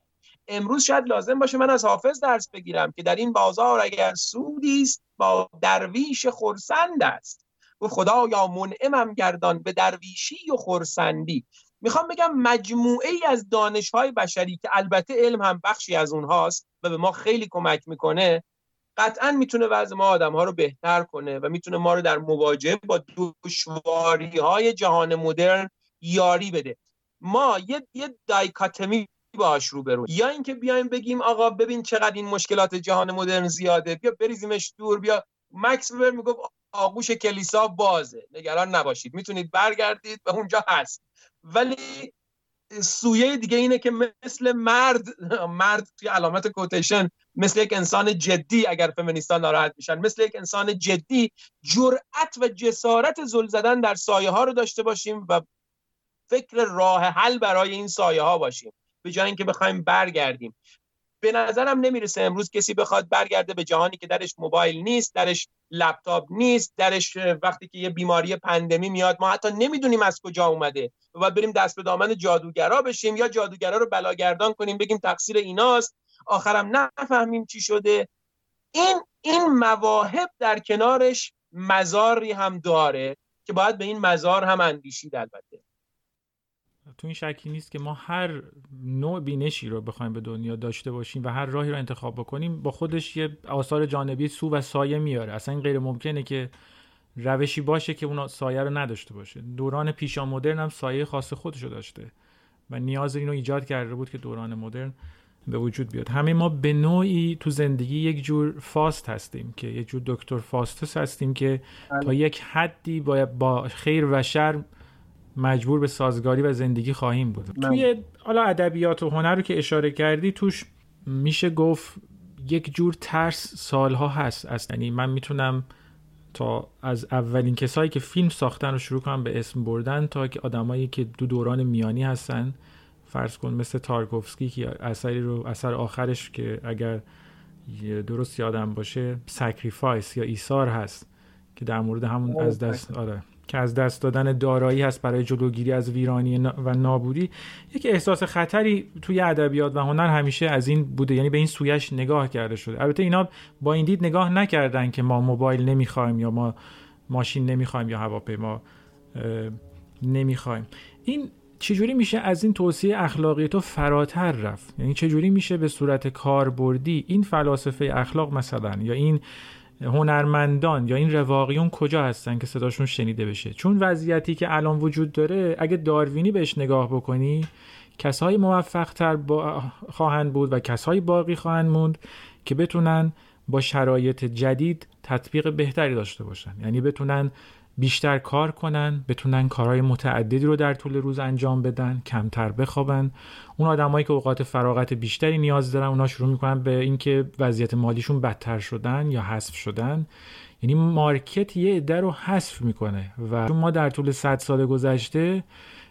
امروز شاید لازم باشه من از حافظ درس بگیرم که در این بازار اگر سودی است با درویش خرسند است. و خدا یا منعمم گردان به درویشی و خرسندی. می‌خوام بگم مجموعه ای از دانش های بشری که البته علم هم بخشی از اونهاست و به ما خیلی کمک می‌کنه قطعا می‌تونه وضع ما آدم ها رو بهتر کنه و می‌تونه ما رو در مواجهه با دشواری های جهان مدرن یاری بده. ما یه یه دایکاتمی باش رو برون یا اینکه بیایم بگیم آقا ببین چقدر این مشکلات جهان مدرن زیاده بیا بریزیمش دور بیا. مکس وبر می‌گفت آغوش کلیسا بازه. نگران نباشید. می‌تونید برگردید به اونجا هست. ولی سویه دیگه اینه که مثل مرد مرد توی علامت کوتیشن مثل یک انسان جدی اگر فمینیستان ناراحت میشن مثل یک انسان جدی جرأت و جسارت زل زدن در سایه ها رو داشته باشیم و فکر راه حل برای این سایه ها باشیم. به جای اینکه بخوایم برگردیم. به نظرم نمی‌رسه امروز کسی بخواد برگرده به جهانی که درش موبایل نیست درش لپتاپ نیست درش وقتی که یه بیماری پندمی میاد ما حتی نمی‌دونیم از کجا اومده و بریم دست به دامن جادوگرا بشیم یا جادوگرا رو بلاگردان کنیم بگیم تقصیر ایناست. آخرم نفهمیم چی شده. این این مواهب در کنارش مزاری هم داره که باید به این مزار هم اندیشید البته. تو این شکی نیست که ما هر نوع بینشی رو بخوایم به دنیا داشته باشیم و هر راهی رو انتخاب بکنیم با خودش یه آثار جانبی سو و سایه میاره. اصلا این غیر ممکنه که روشی باشه که اون سایه رو نداشته باشه. دوران پیشا مدرن هم سایه خاص خودش رو داشته و نیاز اینو ایجاد کرده بود که دوران مدرن به وجود بیاد. همه ما به نوعی تو زندگی یک جور فاست هستیم که یک جور دکتر فاستس هستیم که تا بله. یک حدی باید با خیر و شر مجبور به سازگاری و زندگی خواهیم بود. من. توی حالا ادبیات و هنر رو که اشاره کردی توش میشه گفت یک جور ترس سالها هست. اصلا یعنی من می‌تونم تا از اولین کسایی که فیلم ساختن رو شروع کنم به اسم بردن تا که آدمایی که دو دوران میانی هستن. فرض کن مثل تارکوفسکی که اثری رو اثر آخرش که اگر درست یادم باشه Sacrifice یا ایثار هست که در مورد همون از دست آره. که از دست دادن دارایی هست برای جلوگیری از ویرانی و نابودی یک احساس خطری توی ادبیات و هنر همیشه از این بوده یعنی به این سویش نگاه کرده شده. البته اینا با این دید نگاه نکردن که ما موبایل نمی‌خوایم یا ما ماشین نمی‌خوایم یا هواپیما نمی‌خوایم. این چجوری میشه از این توصیه اخلاقی تو فراتر رفت؟ یعنی چجوری میشه به صورت کاربردی این فلاسفه اخلاق مثلا یا این هنرمندان یا این رواقیون کجا هستن که صداشون شنیده بشه؟ چون وضعیتی که الان وجود داره اگه داروینی بهش نگاه بکنی کسایی موفق تر با خواهند بود و کسایی باقی خواهند موند که بتونن با شرایط جدید تطبیق بهتری داشته باشن. یعنی بتونن بیشتر کار کنن بتونن کارهای متعددی رو در طول روز انجام بدن کمتر بخوابن. اون آدمایی که اوقات فراغت بیشتری نیاز دارن اونا شروع می‌کنن به اینکه وضعیت مالیشون بدتر شدن یا حذف شدن. یعنی مارکت یه عده رو حذف می‌کنه و ما در طول 100 سال گذشته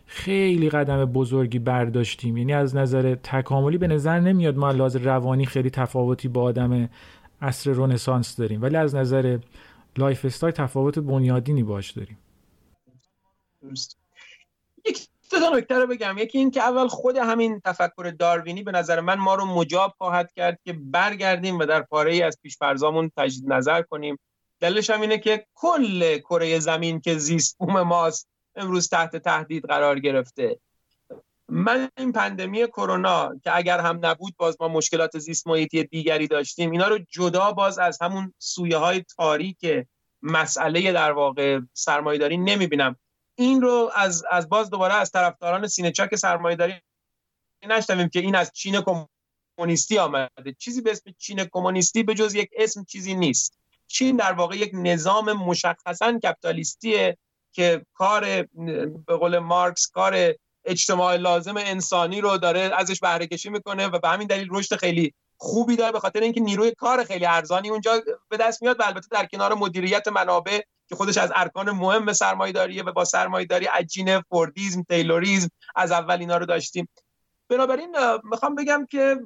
خیلی قدم بزرگی برداشتیم. یعنی از نظر تکاملی به نظر نمیاد ما لحاظ روانی خیلی تفاوتی با آدم عصر رنسانس داریم. ولی از نظر lifestyle تفاوت بنیادینی باش داریم. درست. یک دو نکته رو بگم. یکی این که اول خود همین تفکر داروینی به نظر من ما رو مجاب خواهد کرد که برگردیم و در پاره ای از پیشفرزامون تجدید نظر کنیم. دلیلش هم اینه که کل کره زمین که زیست بوم ماست امروز تحت تهدید قرار گرفته. من این پندمی کرونا که اگر هم نبود باز ما مشکلات زیست محیطی دیگری داشتیم اینا رو جدا باز از همون سویه های تاریک مسئله در واقع سرمایه‌داری نمی‌بینم. این رو از از باز دوباره از طرفداران سینهچاک سرمایه‌داری نشتویم که این از چین کمونیستی آمده. چیزی به اسم چین کمونیستی به جز یک اسم چیزی نیست. چین در واقع یک نظام مشخصا کپیتالیستیه که کار به قول مارکس کار اجتماع لازم انسانی رو داره ازش بهره کشی می‌کنه و به همین دلیل رشد خیلی خوبی داره به خاطر اینکه نیروی کار خیلی ارزانی اونجا به دست میاد و البته در کنار مدیریت منابع که خودش از ارکان مهم سرمایه‌داریه و با سرمایه‌داری عجینه فوردیزم تیلوریزم از اول اینا رو داشتیم. بنابراین می‌خوام بگم که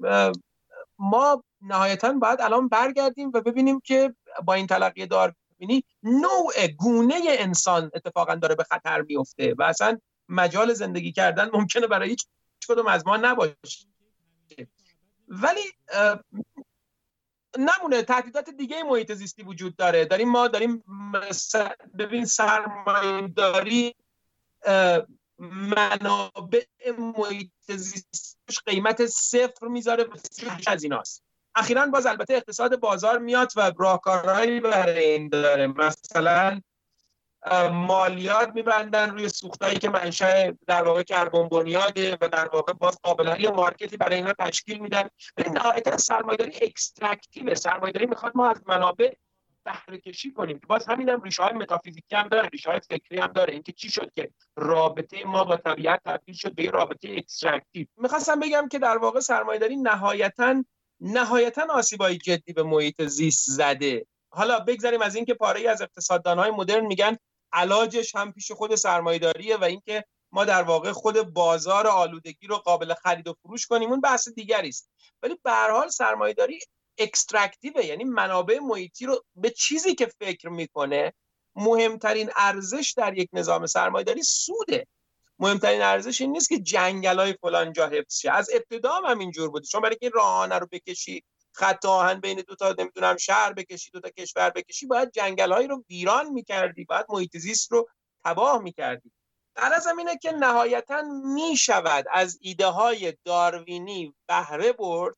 ما نهایتا باید الان برگردیم و ببینیم که با این تلقی داروینی نوع گونه انسان اتفاقا داره به خطر میفته و اصلا مجال زندگی کردن ممکنه برای هیچ کدوم از ما نباشه. ولی نمونه تهدیدات دیگه محیط زیستی وجود داره. داریم ما داریم ببین سرمایه داری منابع محیط زیستیش قیمت صفر می‌ذاره از ایناست. اخیرا باز البته اقتصاد بازار میاد و راهکارهایی برای این داره. مثلا مالیات میبندن روی سوختایی که منشأ در واقع کربن بنیاده و در واقع باز قابلیت market ی برای اینا تشکیل میدن. ولی نهایتا سرمایه‌داری extractive سرمایه‌داری می‌خواد ما از منابع بهره کشی کنیم. باز همین هم ریشه های متافیزیکی هم داره ریشه های فکری هم داره. اینکه چی شد که رابطه ما با طبیعت تبدیل شد به رابطه extractive می‌خواستم بگم که در واقع سرمایه‌داری نهایتا نهایتا آسیبای جدی به محیط زیست زده. حالا بگذاریم از اینکه پاره‌ای از اقتصاددانهای مدرن میگن علاجش هم پیش خود سرمایه‌داریه و اینکه ما در واقع خود بازار آلودگی رو قابل خرید و فروش کنیم اون بحث دیگری است. ولی به هر حال سرمایه‌داری extractive یعنی منابع محیطی رو به چیزی که فکر می‌کنه مهمترین ارزش در یک نظام سرمایه‌داری سوده. مهمترین ارزش این نیست که جنگل های فلان جا حفظ شه. از ابتدا هم همینجور بوده. چون برای اینکه راه‌آهن رو بکشی خط آهن بین دو تا نمی‌دونم شهر بکشی دو تا کشور بکشی باید جنگل رو ویران می‌کردی باید محیط زیست رو تباه می‌کردی. از اینه که نهایتا می‌شود از ایده های داروینی بهره برد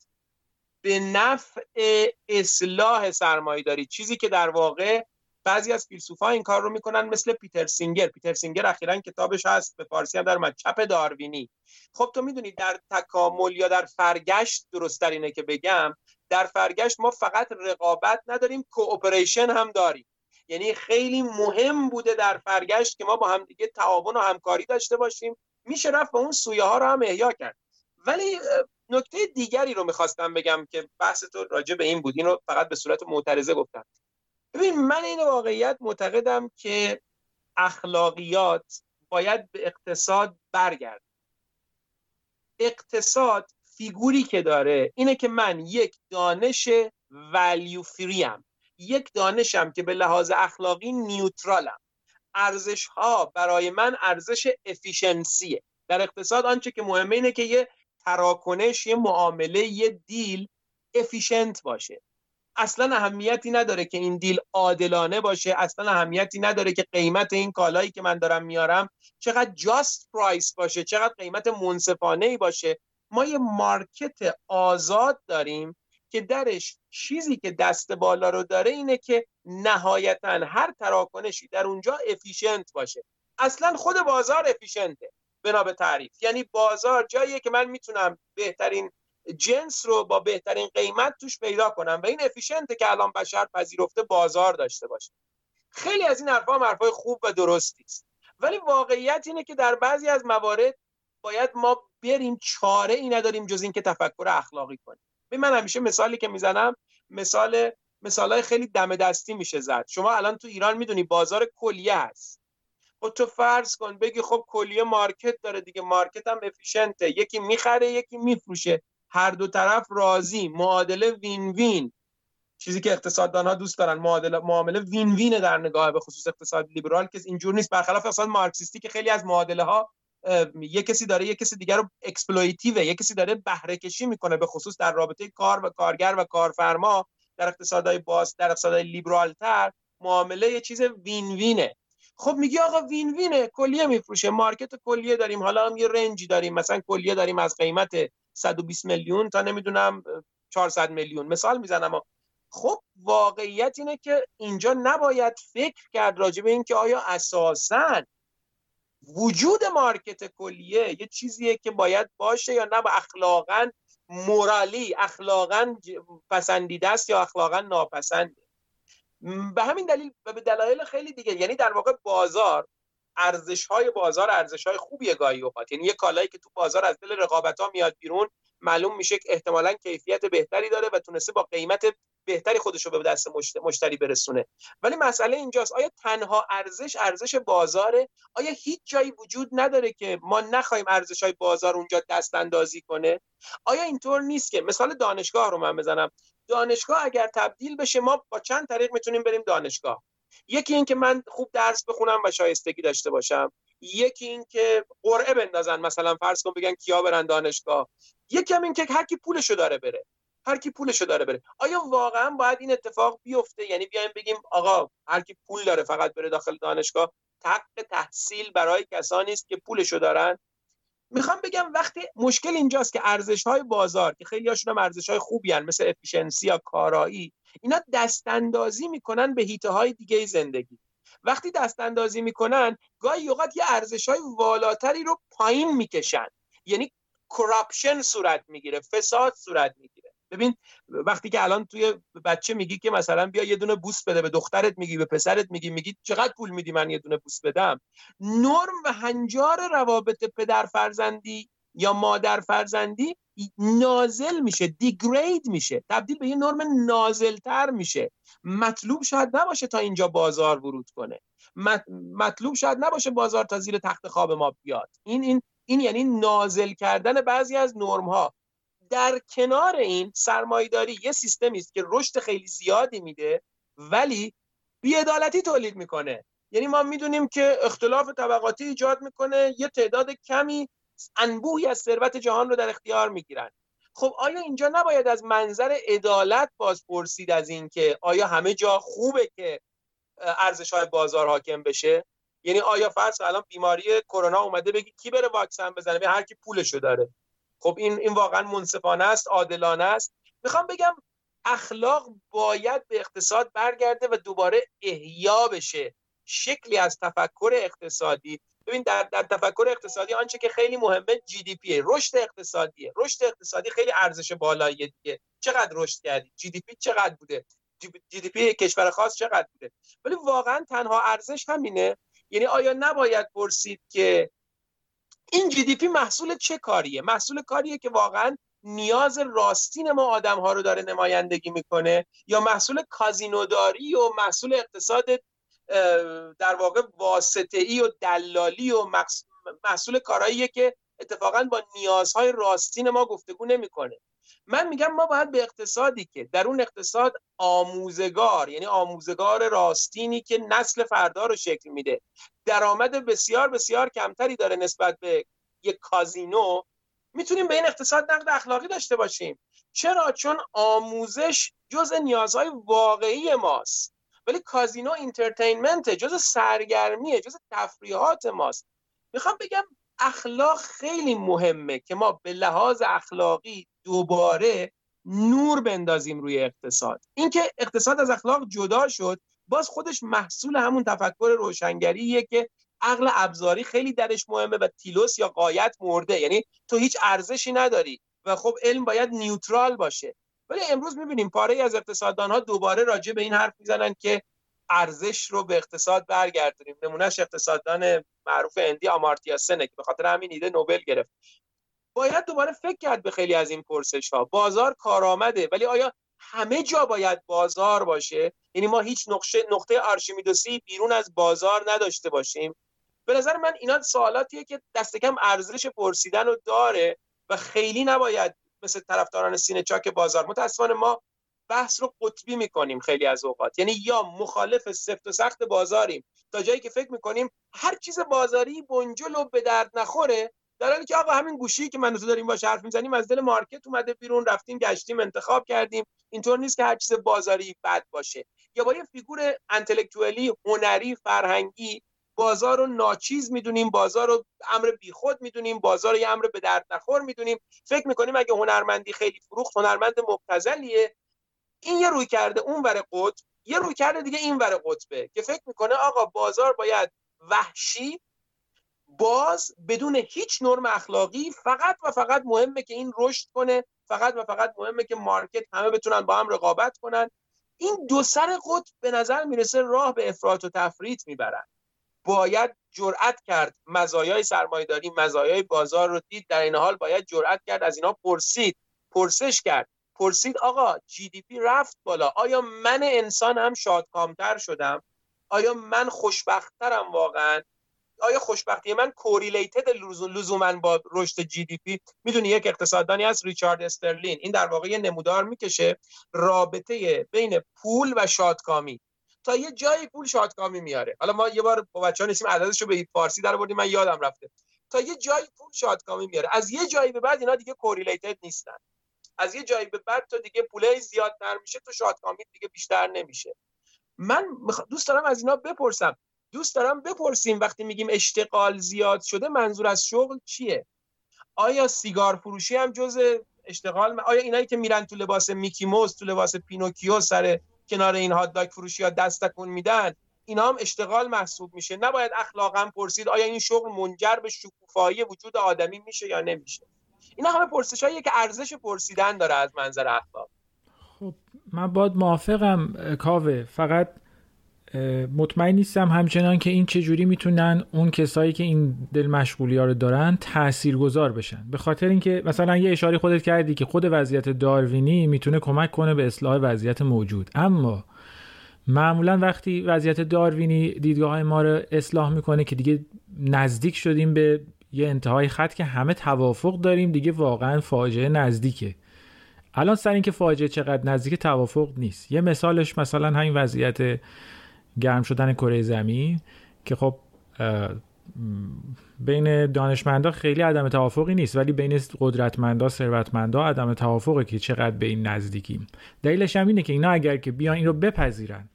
به نفع اصلاح سرمایهداری. چیزی که در واقع بعضی از فیلسوفا این کار رو می‌کنن مثل پیتر سینگر. پیتر سینگر اخیرا کتابش هست به فارسی هم در چپ داروینی. خب تو می‌دونی در تکامل یا در فرگشت درست اینه که بگم در فرگشت ما فقط رقابت نداریم کوپریشن هم داریم. یعنی خیلی مهم بوده در فرگشت که ما با هم دیگه تعاون و همکاری داشته باشیم. میشه رفت به اون سویه ها رو هم احیا کرد. ولی نکته دیگری رو می‌خواستم بگم که بحث تو راجع به این بود. این رو فقط به صورت معترضه گفتم. ببین من این واقعیت معتقدم که اخلاقیات باید به اقتصاد برگرده اقتصاد فیگوری که داره اینه که من یک دانش value free م یک دانشم که به لحاظ اخلاقی neutral م. ارزش ها برای من ارزش efficiency ه در اقتصاد آنچه که مهمه اینه که یه تراکنش یه معامله یه deal efficient باشه. اصلا اهمیتی نداره که این deal عادلانه باشه. اصلا اهمیتی نداره که قیمت این کالایی که من دارم میارم چقدر just price باشه چقدر قیمت منصفانه ای باشه. ما یه market آزاد داریم که درش چیزی که دست بالا رو داره اینه که نهایتا هر تراکنشی در اونجا efficient باشه. اصلا خود بازار efficient ه بنا به تعریف. یعنی بازار جاییه که من می‌تونم بهترین جنس رو با بهترین قیمت توش پیدا کنم و این efficient ه که الان بشر پذیرفته بازار داشته باشه. خیلی از این حرفا هم حرفای خوب و درستی است. ولی واقعیت اینه که در بعضی از موارد باید ما بریم چاره ای نداریم جز اینکه تفکر اخلاقی کنیم. من همیشه مثالی که می‌زنم مثال مثالای خیلی دم دستی میشه زد. شما الان تو ایران می‌دونی بازار کلیه هست. خب تو فرض کن بگی خب کلیه مارکت داره دیگه مارکت هم افیشنته یکی می‌خره یکی میفروشه. هر دو طرف راضی معادله وین وین. چیزی که اقتصاددان ها دوست دارن معادله معامله win-win ه در نگاه به خصوص اقتصاد لیبرال که اینجور نیست. برخلاف اقتصاد مارکسیستی که خیلی از معادله ها یه کسی داره یه کسی دیگر رو exploitative یه کسی داره بهره کشی می‌کنه به خصوص در رابطه کار و کارگر و کارفرما در اقتصادهای باز در اقتصادهای لیبرال تر معامله یه چیز win-win ه. خب میگی آقا win-win ه کلیه میفروشه. market کلیه داریم. حالا هم یه رنجی داریم. مثلا کلیه داریم از قیمت 120 میلیون تا نمی‌دونم 400 میلیون. مثال می‌زنم. خب واقعیت اینه که اینجا نباید فکر کرد راجع به اینکه آیا اساسا وجود مارکت کلیه یه چیزیه که باید باشه یا نه با اخلاقا مورالی اخلاقا پسندیده است یا اخلاقا ناپسنده. به همین دلیل و به دلایل خیلی دیگه. یعنی در واقع بازار ارزش های بازار ارزش های خوبیه گاهی اوقات یعنی یه کالایی که تو بازار از دل رقابت ها میاد بیرون معلوم میشه که احتمالا کیفیت بهتری داره و تونسته با قیمت بهتری خودش رو به دست مشتری برسونه. ولی مسئله اینجاست آیا تنها ارزش ارزش بازاره؟ آیا هیچ جایی وجود نداره که ما نخواهیم ارزش های بازار اونجا دست اندازی کنه؟ آیا اینطور نیست که مثال دانشگاه رو من بزنم. دانشگاه اگر تبدیل بشه ما با چند طریق می‌تونیم بریم دانشگاه. یکی این که من خوب درس بخونم و شایستگی داشته باشم. یکی این که قرعه بندازن مثلا فرض کن بگن کیا برن دانشگاه. یکی هم این که هر کی پولشو داره بره. هر کی پولشو داره بره. آیا واقعا باید این اتفاق بیفته؟ یعنی بیایم بگیم آقا هر کی پول داره فقط بره داخل دانشگاه حق تحصیل برای کسانی است که پولشو دارن. می‌خوام بگم وقتی مشکل اینجاست که ارزش های بازار که خیلی هاشون هم ارزش های خوبی هن مثل افیشنسی یا کارایی اینا دست اندازی می‌کنن به هیته های دیگه زندگی. وقتی دست اندازی می‌کنن گاهی اوقات یه ارزش های والاتری رو پایین می‌کشن. یعنی کراپشن صورت می‌گیره فساد صورت می‌گیره. ببین وقتی که الان توی بچه میگی که مثلا بیا یه دونه بوس بده به دخترت میگی به پسرت میگی میگی چقدر پول میدی من یه دونه بوس بدم؟ نرم و هنجار روابط پدر فرزندی یا مادر فرزندی نازل میشه دیگرید میشه تبدیل به یه نرم نازلتر میشه. مطلوب شاید نباشه تا اینجا بازار ورود کنه. مطلوب شاید نباشه بازار تا زیر تخت خواب ما بیاد. این این این یعنی نازل کردن بعضی از نرم ها در کنار این سرمایداری یه سیستمی است که رشد خیلی زیادی میده ولی بیعدالتی تولید می‌کنه. یعنی ما می‌دونیم که اختلاف طبقاتی ایجاد می‌کنه یه تعداد کمی انبوهی از ثروت جهان رو در اختیار می‌گیرن. خب آیا اینجا نباید از منظر عدالت باز پرسید از این که آیا همه جا خوبه که ارزش های بازار حاکم بشه؟ یعنی آیا فرض الان بیماری کرونا اومده بگی کی بره واکسن بزنه؟ به هر کی پولشو داره. خب این این واقعا منصفانه است عادلانه است. می‌خوام بگم اخلاق باید به اقتصاد برگرده و دوباره احیا بشه. شکلی از تفکر اقتصادی. ببین در, در تفکر اقتصادی آنچه که خیلی مهمه جی دی پی رشد اقتصادیه. رشد اقتصادی خیلی ارزش بالاییه دیگه. چقدر رشد کردی؟ جی دی پی چقدر بوده؟ جی دی پی کشور خاص چقدر بوده؟ ولی واقعا تنها ارزش همینه. یعنی آیا نباید پرسید که این جی دی پی محصول چه کاریه؟ محصول کاریه که واقعا نیاز راستین ما آدم ها رو داره نمایندگی می‌کنه یا محصول کازینوداری و محصول اقتصاد در واقع واسطه ای و دلالی و محصول کارهاییه که اتفاقا با نیازهای راستین ما گفتگو نمی‌کنه. من میگم ما باید به اقتصادی که در اون اقتصاد آموزگار یعنی آموزگار راستینی که نسل فردا رو شکل میده درآمد بسیار بسیار کمتری داره نسبت به یک کازینو می‌تونیم به این اقتصاد نقد اخلاقی داشته باشیم. چرا؟ چون آموزش جز نیازهای واقعی ماست. ولی کازینو entertainment جز سرگرمیه جز تفریحات ماست. می‌خوام بگم اخلاق خیلی مهمه که ما به لحاظ اخلاقی دوباره نور بندازیم روی اقتصاد. اینکه اقتصاد از اخلاق جدا شد باز خودش محصول همون تفکر روشنگریه که عقل ابزاری خیلی درش مهمه و تیلوس یا قایت مرده. یعنی تو هیچ ارزشی نداری و خب علم باید نیوترال باشه. ولی امروز می‌بینیم پاره از اقتصاددان ها دوباره راجع به این حرف می‌زنن که ارزش رو به اقتصاد برگردونیم. نمونهش اقتصاددان معروف اندی آمارتیا سنه که به خاطر همین ایده نوبل گرفت. باید دوباره فکر کرد به خیلی از این پرسش ها بازار کارآمده ولی آیا همه جا باید بازار باشه؟ یعنی ما هیچ نقطه نقطه آرشیمیدوسی بیرون از بازار نداشته باشیم؟ به نظر من اینا سوالاتیه که دست کم ارزش پرسیدن رو داره و خیلی نباید مثل طرفداران سینه چاک بازار. متاسفانه ما بحث رو قطبی می‌کنیم خیلی از اوقات. یعنی یا مخالف سفت و سخت بازاریم تا جایی که فکر می‌کنیم هر چیز بازاری بنجل و به درد نخوره در حالی که آقا همین گوشی که من تو داریم باش حرف می‌زنیم از دل مارکت اومده بیرون رفتیم گشتیم انتخاب کردیم. اینطور نیست که هر چیز بازاری بد باشه. یا با یه فیگور انتלקچوالی هنری فرهنگی بازار رو ناچیز می‌دونیم بازار رو امر بیخود می‌دونیم بازار رو یه امر به درد نخور می‌دونیم. فکر می‌کنیم اگه هنرمندی خیلی فروخت هنرمند مبتذلیه این یه روی کرده اون ور قطب. یه روی کرده دیگه این ور قطبه که فکر می‌کنه آقا بازار باید وحشی باز بدون هیچ نرم اخلاقی فقط و فقط مهمه که این رشد کنه فقط و فقط مهمه که مارکت همه بتونن با هم رقابت کنن. این دو سر قطب به نظر می‌رسه راه به افراط و تفریط می‌برن. باید جرأت کرد. مزایای سرمایه‌داری مزایای بازار رو دید. در این حال باید جرأت کرد. از اینا پرسید. پرسش کرد. پرسید آقا جی دی پی رفت بالا. آیا من انسان هم شادکامتر شدم؟ آیا من خوشبختترم واقعا؟ آیا خوشبختی من کوریلیتد لزوما با رشد جی دی پی می‌دونی یک اقتصاددانی هست ریچارد استرلین. این در واقع یه نمودار می‌کشه رابطه بین پول و شادکامی. تا یه جایی پول شادکامی میاره. حالا ما یه بار با بچه‌ها نسیم عددش رو به فارسی در من یادم رفته. تا یه جایی پول شادکامی میاره. از یه جایی به بعد اینا دیگه کوریلیتد نیستن. از یه جایی به بعد تو دیگه پوله زیادتر میشه تو شادکامی دیگه بیشتر نمیشه. من دوست دارم از اینا بپرسم. دوست دارم بپرسیم وقتی میگیم اشتغال زیاد شده منظور از شغل چیه؟ آیا سیگار فروشی هم جز اشتغال آیا اینایی که میرن تو لباس میکی موس تو لباس پینوکیو سر کنار این هات فروشی ها دست تکون میدن اینا هم اشتغال محسوب میشه؟ نباید اخلاقا پرسید آیا این شغل منجر به شکوفایی وجود آدمی میشه یا نمیشه؟ اینا همه پرسش که ارزش پرسیدن داره از منظر اخلاق. خب من باید موافقم کاوه. فقط مطمئن نیستم همچنان که این چجوری می‌تونن اون کسایی که این دل مشغولی ها رو دارن تاثیرگذار بشن. به خاطر اینکه مثلا یه اشاره خودت کردی که خود وضعیت داروینی می‌تونه کمک کنه به اصلاح وضعیت موجود. اما معمولا وقتی وضعیت داروینی دیدگاه ما رو اصلاح می‌کنه که دیگه نزدیک شدیم به یه انتهای خط که همه توافق داریم دیگه واقعا فاجعه نزدیکه. الان سر اینکه فاجعه چقدر نزدیک توافق نیست. یه مثالش مثلا همین وضعیت گرم شدن کره زمین که خب بین دانشمندا خیلی عدم توافقی نیست ولی بین قدرتمندا ثروتمندا عدم توافقه که چقدر به این نزدیکیم. دلیلش هم اینه که اینا اگر که بیان این رو بپذیرن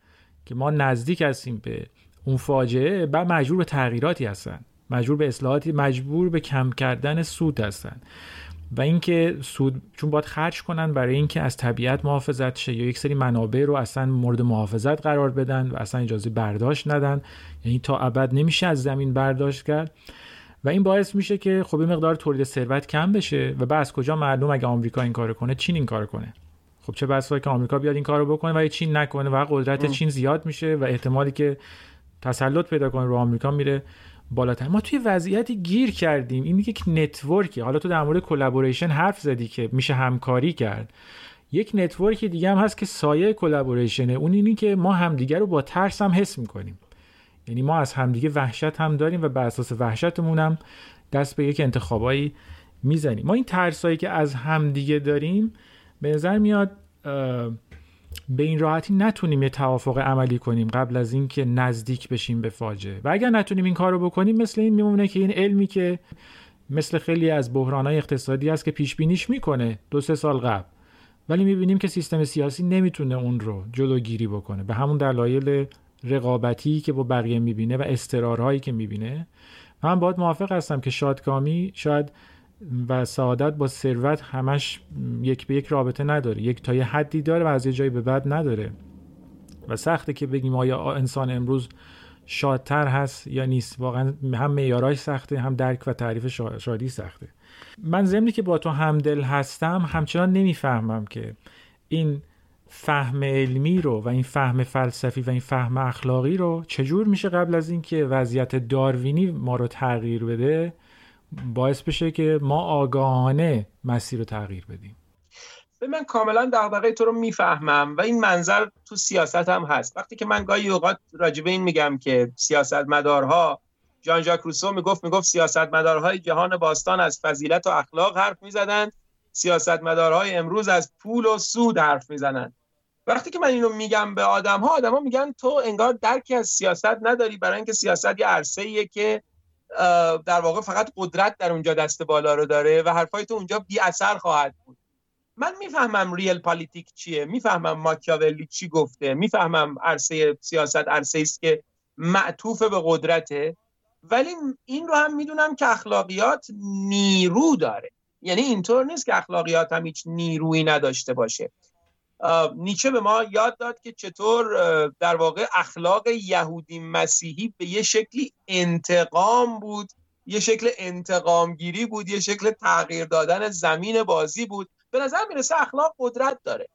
که ما نزدیک هستیم به اون فاجعه بعد مجبور به تغییراتی هستن. مجبور به اصلاحاتی مجبور به کم کردن سود هستن. و اینکه سود چون باید خرج کنن برای اینکه از طبیعت محافظت شه یا یک سری منابع رو اصلا مورد محافظت قرار بدن و اصلا اجازه برداشت ندن یعنی تا ابد نمیشه از زمین برداشت کرد. و این باعث میشه که خب این مقدار تولید ثروت کم بشه و بعد از کجا معلوم اگه آمریکا این کارو کنه چین این کارو کنه. خب چه بسا که آمریکا بیاد این کارو بکنه و چین نکنه و قدرت چین زیاد میشه و احتمالی که تسلط پیدا کنه رو آمریکا میره. بالاتر. ما توی وضعیتی گیر کردیم. این یک network ی حالا تو در مورد collaboration حرف زدی که میشه همکاری کرد. یک network دیگه هم هست که سایه collaboration ه اون اینی که ما همدیگه رو با ترس هم حس می‌کنیم. یعنی ما از همدیگه وحشت هم داریم و بر اساس وحشتمون هم دست به یک انتخابایی می‌زنیم. ما این ترسایی که از همدیگه داریم به نظر میاد به این راحتی نتونیم یه توافق عملی کنیم قبل از اینکه نزدیک بشیم به فاجعه. و اگر نتونیم این کار رو بکنیم مثل این میمونه که این علمی که مثل خیلی از بحرانهای اقتصادی است که پیش بینیش می‌کنه دو سه سال قبل. ولی می‌بینیم که سیستم سیاسی نمی‌تونه اون رو جلوگیری بکنه. به همون دلایل رقابتی که با بقیه می‌بینه و استرارهایی که می‌بینه من باید موافق هستم که شادکامی شاید و سعادت با ثروت همش یک به یک رابطه نداره. یک تا یه حدی داره و از یه جایی به بعد نداره. و سخته که بگیم آیا انسان امروز شادتر هست یا نیست. واقعا هم معیاراش سخته هم درک و تعریف شادی سخته. من ضمنی که با تو همدل هستم همچنان نمی‌فهمم که این فهم علمی رو و این فهم فلسفی و این فهم اخلاقی رو چجور میشه قبل از اینکه وضعیت داروینی ما رو تغییر بده؟ باعث بشه که ما آگاهانه مسیر رو تغییر بدیم. به من کاملا دغدغه تو رو می‌فهمم و این منظر تو سیاست هم هست. وقتی که من گاهی اوقات راجبه این میگم که سیاست مدارها جان ژاک روسو می‌گفت می‌گفت سیاست مدارهای جهان باستان از فضیلت و اخلاق حرف می‌زدند. سیاست مدارهای امروز از پول و سود حرف می‌زنند. وقتی که من اینو میگم به آدم ها آدم ها میگن تو انگار درکی از سیاست نداری برای اینکه سیاست یه عرصه که در واقع فقط قدرت در اونجا دست بالا رو داره و حرفای تو اونجا بی اثر خواهد بود. من می‌فهمم ریل پالیتیک چیه می‌فهمم ماکیاولی چی گفته می‌فهمم عرصه سیاست عرصه است که معطوف به قدرته ولی این رو هم می‌دونم که اخلاقیات نیرو داره. یعنی اینطور نیست که اخلاقیات هم هیچ نیرویی نداشته باشه. نیچه به ما یاد داد که چطور در واقع اخلاق یهودی مسیحی به یه شکلی انتقام بود یه شکل انتقامگیری بود یه شکل تغییر دادن زمین بازی بود. به نظر می‌رسه اخلاق قدرت داره.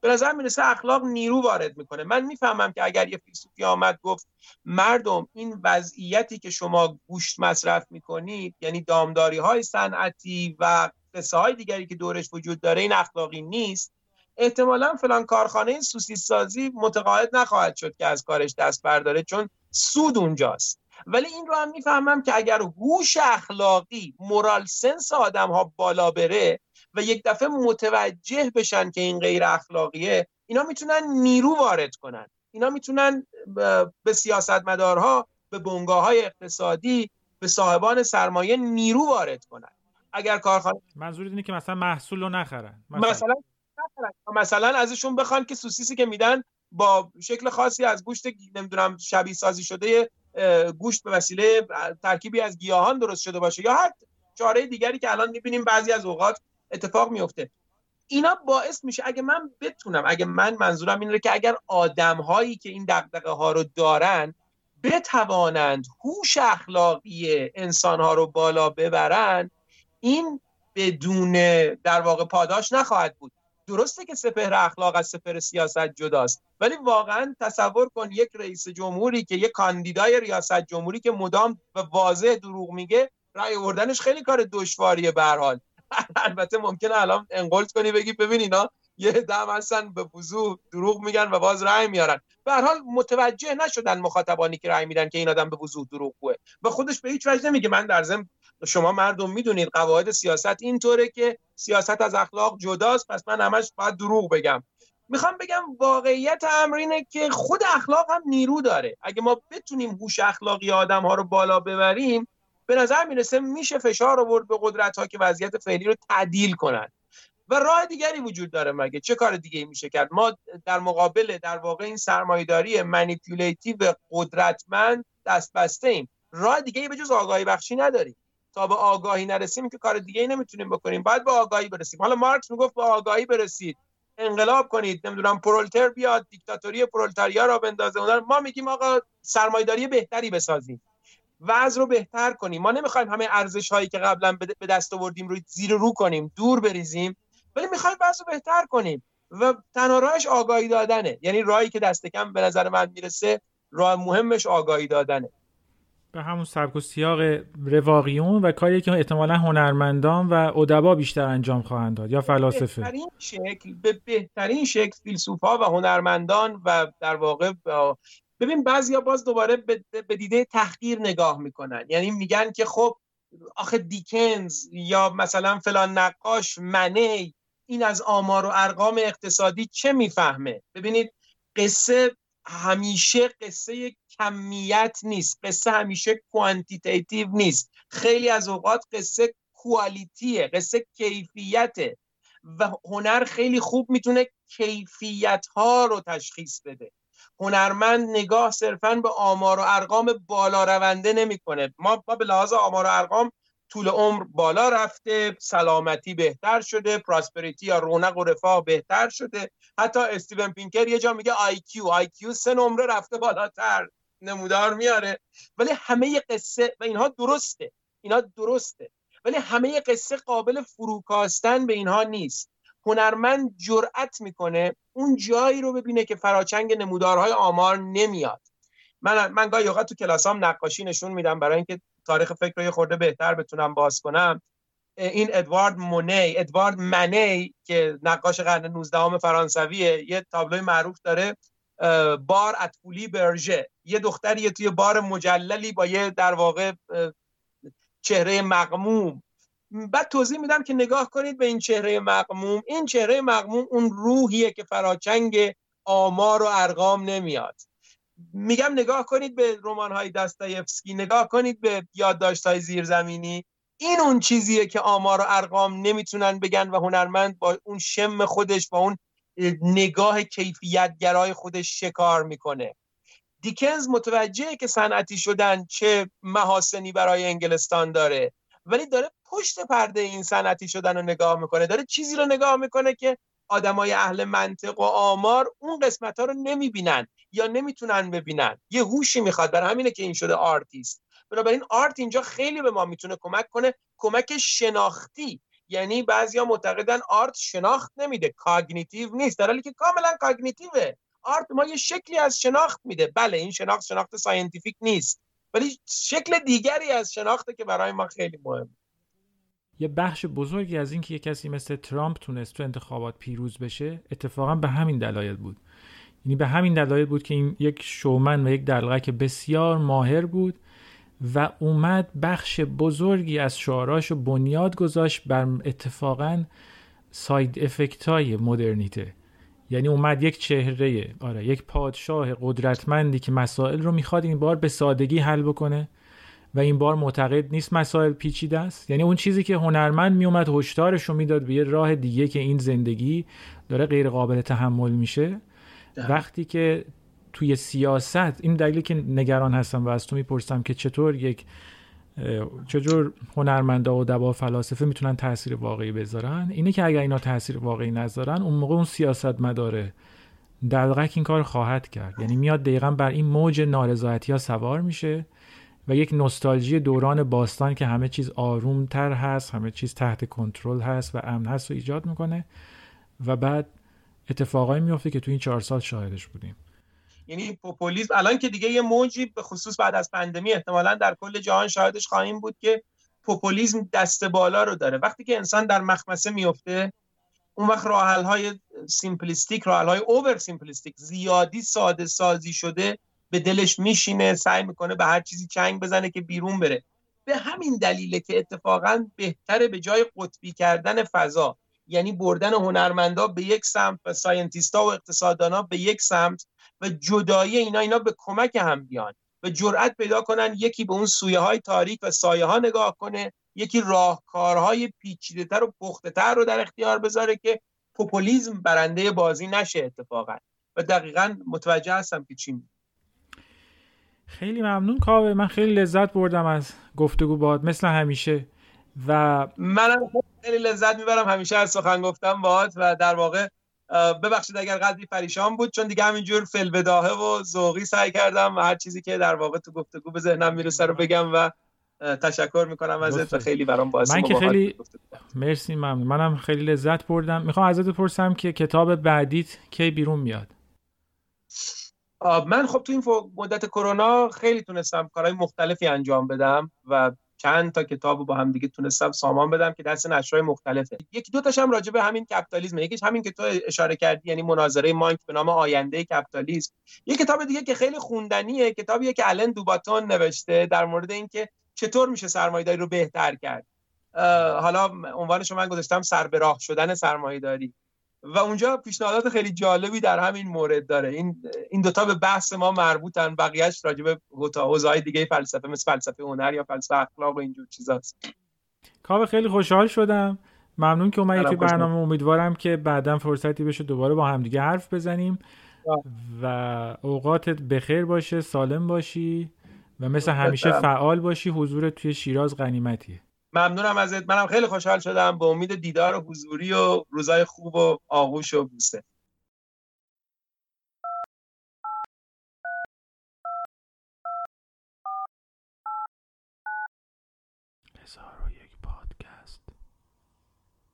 به نظر می‌رسه اخلاق نیرو وارد می‌کنه. من می‌فهمم که اگر یه فیلسوفی آمد گفت مردم این وضعیتی که شما گوشت مصرف می‌کنید یعنی دامداری های صنعتی و قصه های دیگری که دورش وجود داره این اخلاقی نیست. احتمالا فلان کارخانه سوسیس سازی متقاعد نخواهد شد که از کارش دست برداره چون سود اونجاست. ولی این رو هم می‌فهمم که اگر هوش اخلاقی مورال سنس آدم ها بالا بره و یک دفعه متوجه بشن که این غیر اخلاقیه اینا می‌تونن نیرو وارد کنن. اینا می‌تونن به سیاستمدارها به بنگاه های اقتصادی به صاحبان سرمایه نیرو وارد کنن. اگر کارخانه منظور اینه که مثلا محصول رو نخرن. مثلا, مثلا مثلا ازشون بخوان که سوسیسی که میدن با شکل خاصی از گوشت نمی‌دونم شبیه سازی شده گوشت به وسیله ترکیبی از گیاهان درست شده باشه یا هر چاره دیگری که الان می‌بینیم بعضی از اوقات اتفاق میفته اینا باعث میشه اگه من بتونم اگه من منظورم اینه که اگر آدم هایی که این دقدقه ها رو دارن بتوانند هوش اخلاقی انسان ها رو بالا ببرن این بدون در واقع پاداش نخواهد بود. درسته که سپهر اخلاق از سپهر سیاست جداست ولی واقعا تصور کن یک رئیس جمهوری که یک کاندیدای ریاست جمهوری که مدام و واضح دروغ میگه رأی آوردنش خیلی کار دشواریه به حال. البته ممکنه الان انقلت کنی بگی ببین اینا یه دم هستن به وضوح دروغ میگن و باز رأی میارن. به هر حال متوجه نشدن مخاطبانی که رأی میدن که این آدم به وضوح دروغگوه و خودش به هیچ وجه نمیگه من در ضمن شما مردم می‌دونید قواعد سیاست اینطوره که سیاست از اخلاق جداست پس من همش باید دروغ بگم. می‌خوام بگم واقعیت امر اینه که خود اخلاق هم نیرو داره. اگه ما بتونیم هوش اخلاقی آدم ها رو بالا ببریم به نظر می‌رسه میشه فشار آورد به قدرت ها که وضعیت فعلی رو تعدیل کنن. و راه دیگری وجود داره مگه؟ چه کار دیگه میشه کرد؟ ما در مقابل در واقع این سرمایه‌داری manipulative قدرتمند دست بسته ایم. راه دیگه به جز آگاهی بخشی نداریم. تا به آگاهی نرسیم که کار دیگه ای نمی‌تونیم بکنیم. باید به آگاهی برسیم. حالا مارکس می‌گفت به آگاهی برسید. انقلاب کنید. نمی‌دونم پرولتر بیاد دیکتاتوری پرولتاریا راه بندازه. ما میگیم آقا سرمایه‌داری بهتری بسازیم. وضع رو بهتر کنیم. ما نمی‌خوایم همه ارزش هایی که قبلا به دست آوردیم رو زیر رو کنیم دور بریزیم. ولی می‌خوایم وضع رو بهتر کنیم و تنها راهش آگاهی دادنه. یعنی راهی که دست کم به نظر من می‌رسه راه مهمش آگاهی دادنه. به همون سبک و سیاق رواقیون و کاری که احتمالا هنرمندان و ادبا بیشتر انجام خواهند داد یا فلاسفه. بهترین شکل به بهترین شکل فیلسوفا و هنرمندان و در واقع ببین بعضیا باز دوباره به دیده تحقیر نگاه می‌کنن. یعنی میگن که خب آخه دیکنز یا مثلا فلان نقاش منی این از آمار و ارقام اقتصادی چه می‌فهمه؟ ببینید قصه همیشه قصه کمیت نیست. قصه همیشه کوانتیتیتیو نیست. خیلی از اوقات قصه کوالیتیه قصه کیفیته و هنر خیلی خوب می‌تونه کیفیت ها رو تشخیص بده. هنرمند نگاه صرفا به آمار و ارقام بالا رونده نمی‌کنه. ما ما به لحاظ آمار و ارقام طول عمر بالا رفته سلامتی بهتر شده prosperity یا رونق و رفاه بهتر شده. حتی استیون پینکر یه جا میگه IQ IQ سه نمره رفته بالاتر. نمودار میاره. ولی همه قصه و اینها درسته. اینا درسته. ولی همه قصه قابل فروکاستن به اینها نیست. هنرمند جرأت می‌کنه اون جایی رو ببینه که فراچنگ نمودارهای آمار نمیاد. من من گاهی اوقات تو کلاسام نقاشی نشون میدم برای اینکه تاریخ فکر رو یه خورده بهتر بتونم باز کنم. این ادوارد مونی ادوارد منی که نقاش قرن 19 فرانسویه یه تابلوی معروف داره. بار اتفولی برژه. یه دختری توی بار مجللی با یه در واقع چهره مقموم بعد توضیح میدم که نگاه کنید به این چهره مقموم این چهره مقموم اون روحیه که فراچنگ آمار و ارقام نمیاد. میگم نگاه کنید به رمان های دستایفسکی نگاه کنید به یادداشت های زیرزمینی. این اون چیزیه که آمار و ارقام نمی‌تونن بگن و هنرمند با اون شم خودش با اون نگاه کیفیت گرای خودش شکار می‌کنه. دیکنز متوجهه که صنعتی شدن چه محاسنی برای انگلستان داره ولی داره پشت پرده این صنعتی شدن رو نگاه می‌کنه. داره چیزی رو نگاه می‌کنه که آدمای اهل منطق و آمار اون قسمت ها رو نمی‌بینن یا نمی‌تونن ببینن. یه هوشی می‌خواد. برای همینه که این شده آرتیست. بنابراین art اینجا خیلی به ما می‌تونه کمک کنه. کمک شناختی. یعنی بعضیا معتقدن art شناخت نمیده. cognitive نیست. در حالی که کاملا cognitive ه art ما یه شکلی از شناخت میده. بله این شناخت شناخت scientific نیست. ولی شکل دیگری از شناخته که برای ما خیلی مهمه. یه بخش بزرگی از اینکه یه کسی مثل ترامپ تونست تو انتخابات پیروز بشه اتفاقا به همین دلایل بود. یعنی به همین دلایل بود که این یک شومن و یک دلقک بسیار ماهر بود و اومد بخش بزرگی از شعاراش رو بنیاد گذاشت بر اتفاقا ساید افکت های مدرنیته. یعنی اومد یک چهره آره یک پادشاه قدرتمندی که مسائل رو می‌خواد این بار به سادگی حل بکنه و این بار معتقد نیست مسائل پیچیده است. یعنی اون چیزی که هنرمند میومد هشدارش رو می‌داد به یه راه دیگه که این زندگی داره غیر قابل تحمل میشه. وقتی که توی سیاست این دلیلی که نگران هستم و از تو می‌پرسم که چطور یک چجور هنرمندا و دبا فلاسفه می‌تونن تاثیر واقعی بذارن؟ اینه که اگر اینا تاثیر واقعی نذارن اون موقع اون سیاست مداره دلغک این کار خواهد کرد. یعنی میاد دقیقا بر این موج نارضایتی ها سوار میشه و یک نوستالژی دوران باستان که همه چیز آرومتر هست همه چیز تحت کنترل هست و امن هست و ایجاد می‌کنه و بعد اتفاقایی میفته که تو این چهار سال شاهدش بودیم. یعنی پوپولیسم الان که دیگه یه موجی به خصوص بعد از پندمی احتمالا در کل جهان شاهدش خواهیم بود که پوپولیسم دست بالا رو داره. وقتی که انسان در مخمصه میفته اون وقت راه‌حل های simplistic راه‌حل های over simplistic زیادی ساده سازی شده به دلش میشینه سعی می‌کنه به هر چیزی چنگ بزنه که بیرون بره. به همین دلیله که اتفاقا بهتره به جای قطبی کردن فضا یعنی بردن هنرمندا به یک سمت و scientist ا و اقتصاددانا به یک سمت و جدایی اینا اینا به کمک هم بیان و جرأت پیدا کنن یکی به اون سویه های تاریک و سایه ها نگاه کنه یکی راهکارهای پیچیده تر و پخته تر رو در اختیار بذاره که پوپولیزم برنده بازی نشه اتفاقا. و دقیقا متوجه هستم که چی خیلی ممنون. کاوه من خیلی لذت بردم از گفتگو باد مثل همیشه. و منم خیلی لذت می‌برم. همیشه از سخن گفتم باهات و در واقع ببخشید اگر قدری پریشان بود چون دیگه همینجور فلبداهه و ذوقی سعی کردم و هر چیزی که در واقع تو گفتگو به ذهنم می‌رسه رو بگم و تشکر می‌کنم ازت و خیلی برام باعث من که خیلی مرسی ممنون. منم خیلی لذت بردم. می‌خوام ازت بپرسم که کتاب بعدیت کی بیرون میاد؟ من خب تو این مدت کرونا خیلی تونستم کارهای مختلفی انجام بدم و چند تا کتاب با هم دیگه تونستم سامان بدم که دست نشرهای مختلفه. یکی دو تاشم راجع به همین کپیتالیسم یکیش همین که تو اشاره کردی یعنی مناظره مانک به نام آینده کپیتالیسم. یک کتاب دیگه که خیلی خوندنیه کتابیه که الن دوباتون نوشته در مورد اینکه چطور میشه سرمایه‌داری رو بهتر کرد. حالا عنوانش من گذاشتم سر به راه شدن سرمایه‌داری. و اونجا پیشنهادات خیلی جالبی در همین مورد داره. این این دوتا به بحث ما مربوطن. بقیهش راجع به حوزه‌های دیگه فلسفه مثل فلسفه هنر یا فلسفه اخلاق و اینجور چیزاست. کاوه خیلی خوشحال شدم. ممنون که اومدی توی برنامه. امیدوارم که بعدا فرصتی بشه دوباره با همدیگه حرف بزنیم. و اوقاتت بخیر باشه سالم باشی و مثل همیشه فعال باشی. حضور توی شیراز غنیمتیه. ممنونم ازت. منم خیلی خوشحال شدم به امید دیدار و حضوری و روزای خوب و آغوش و بوسه.